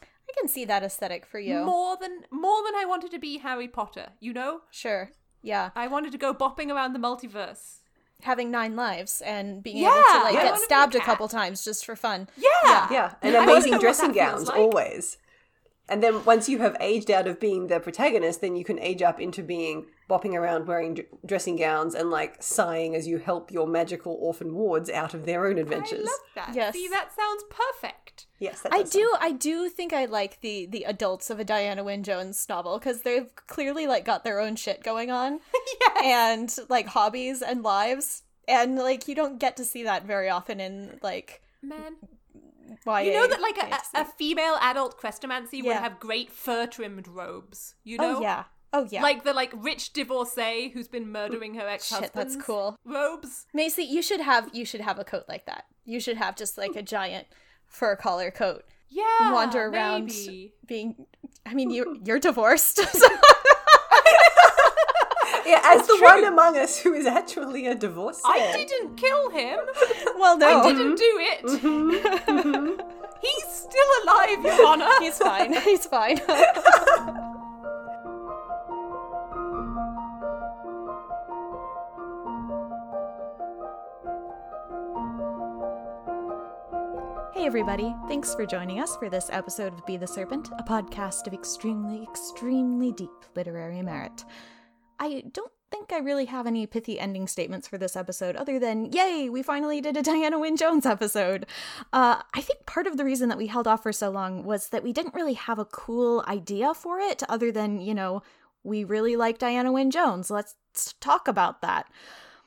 [SPEAKER 1] I can see that aesthetic for you.
[SPEAKER 3] More than more than I wanted to be Harry Potter, you know?
[SPEAKER 1] Sure. Yeah.
[SPEAKER 3] I wanted to go bopping around the multiverse.
[SPEAKER 1] Having nine lives and being
[SPEAKER 3] Yeah,
[SPEAKER 1] able to like.
[SPEAKER 2] I
[SPEAKER 1] get
[SPEAKER 3] wanna a
[SPEAKER 1] stabbed a couple times just for fun.
[SPEAKER 3] Yeah.
[SPEAKER 2] Yeah, and
[SPEAKER 3] I
[SPEAKER 2] amazing dressing gowns
[SPEAKER 3] like.
[SPEAKER 2] always. And then once you have aged out of being the protagonist, then you can age up into being bopping around wearing d- dressing gowns and like sighing as you help your magical orphan wards out of their own adventures.
[SPEAKER 3] I love that.
[SPEAKER 1] Yes.
[SPEAKER 3] See, that sounds perfect.
[SPEAKER 2] yes, that
[SPEAKER 1] I
[SPEAKER 2] does
[SPEAKER 1] do I do think I like the the adults of a Diana Wynne Jones novel because they've clearly like got their own shit going on and like hobbies and lives and like you don't get to see that very often in like
[SPEAKER 3] Man.
[SPEAKER 1] YA
[SPEAKER 3] You know that like a, a, a female adult Chrestomanci would have great fur trimmed robes. You oh, know?
[SPEAKER 1] Oh yeah. Oh yeah.
[SPEAKER 3] Like the like rich divorcee who's been murdering her ex husband.
[SPEAKER 1] Shit, that's cool.
[SPEAKER 3] Robes.
[SPEAKER 1] Macy, you should have you should have a coat like that. You should have just like a giant fur collar coat.
[SPEAKER 3] Yeah.
[SPEAKER 1] Wander around
[SPEAKER 3] maybe.
[SPEAKER 1] being I mean you you're divorced. so-
[SPEAKER 2] Yeah, as
[SPEAKER 3] That's
[SPEAKER 2] the
[SPEAKER 3] true.
[SPEAKER 2] one among us who is actually a divorcee.
[SPEAKER 3] I didn't kill him.
[SPEAKER 1] well no.
[SPEAKER 3] I didn't do it. Mm-hmm, mm-hmm. He's still alive, Your Honor.
[SPEAKER 1] He's fine. He's fine. Hey, everybody. Thanks for joining us for this episode of Be the Serpent, a podcast of extremely, extremely deep literary merit. I don't think I really have any pithy ending statements for this episode other than, yay, we finally did a Diana Wynne Jones episode. Uh, I think part of the reason that we held off for so long was that we didn't really have a cool idea for it other than, you know, we really like Diana Wynne Jones. Let's talk about that.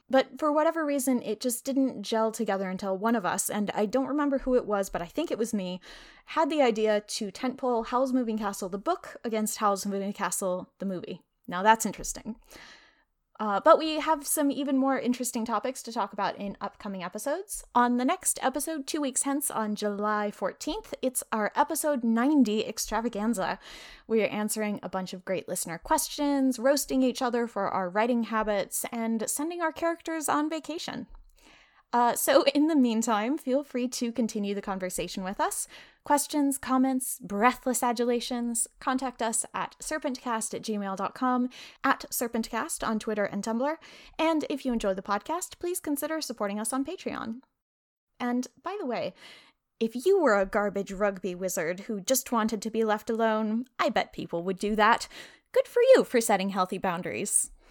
[SPEAKER 1] But for whatever reason, it just didn't gel together until one of us, and I don't remember who it was, but I think it was me, had the idea to tentpole Howl's Moving Castle the book against Howl's Moving Castle the movie. Now that's interesting. Uh, but we have some even more interesting topics to talk about in upcoming episodes. On the next episode, two weeks hence, on July 14th, it's our episode 90 extravaganza. We are answering a bunch of great listener questions, roasting each other for our writing habits, and sending our characters on vacation. Uh, so, in the meantime, feel free to continue the conversation with us. Questions, comments, breathless adulations, contact us at serpentcast at gmail.com, at serpentcast on Twitter and Tumblr. And if you enjoy the podcast, please consider supporting us on Patreon. And by the way, if you were a garbage rugby wizard who just wanted to be left alone, I bet people would do that. Good for you for setting healthy boundaries.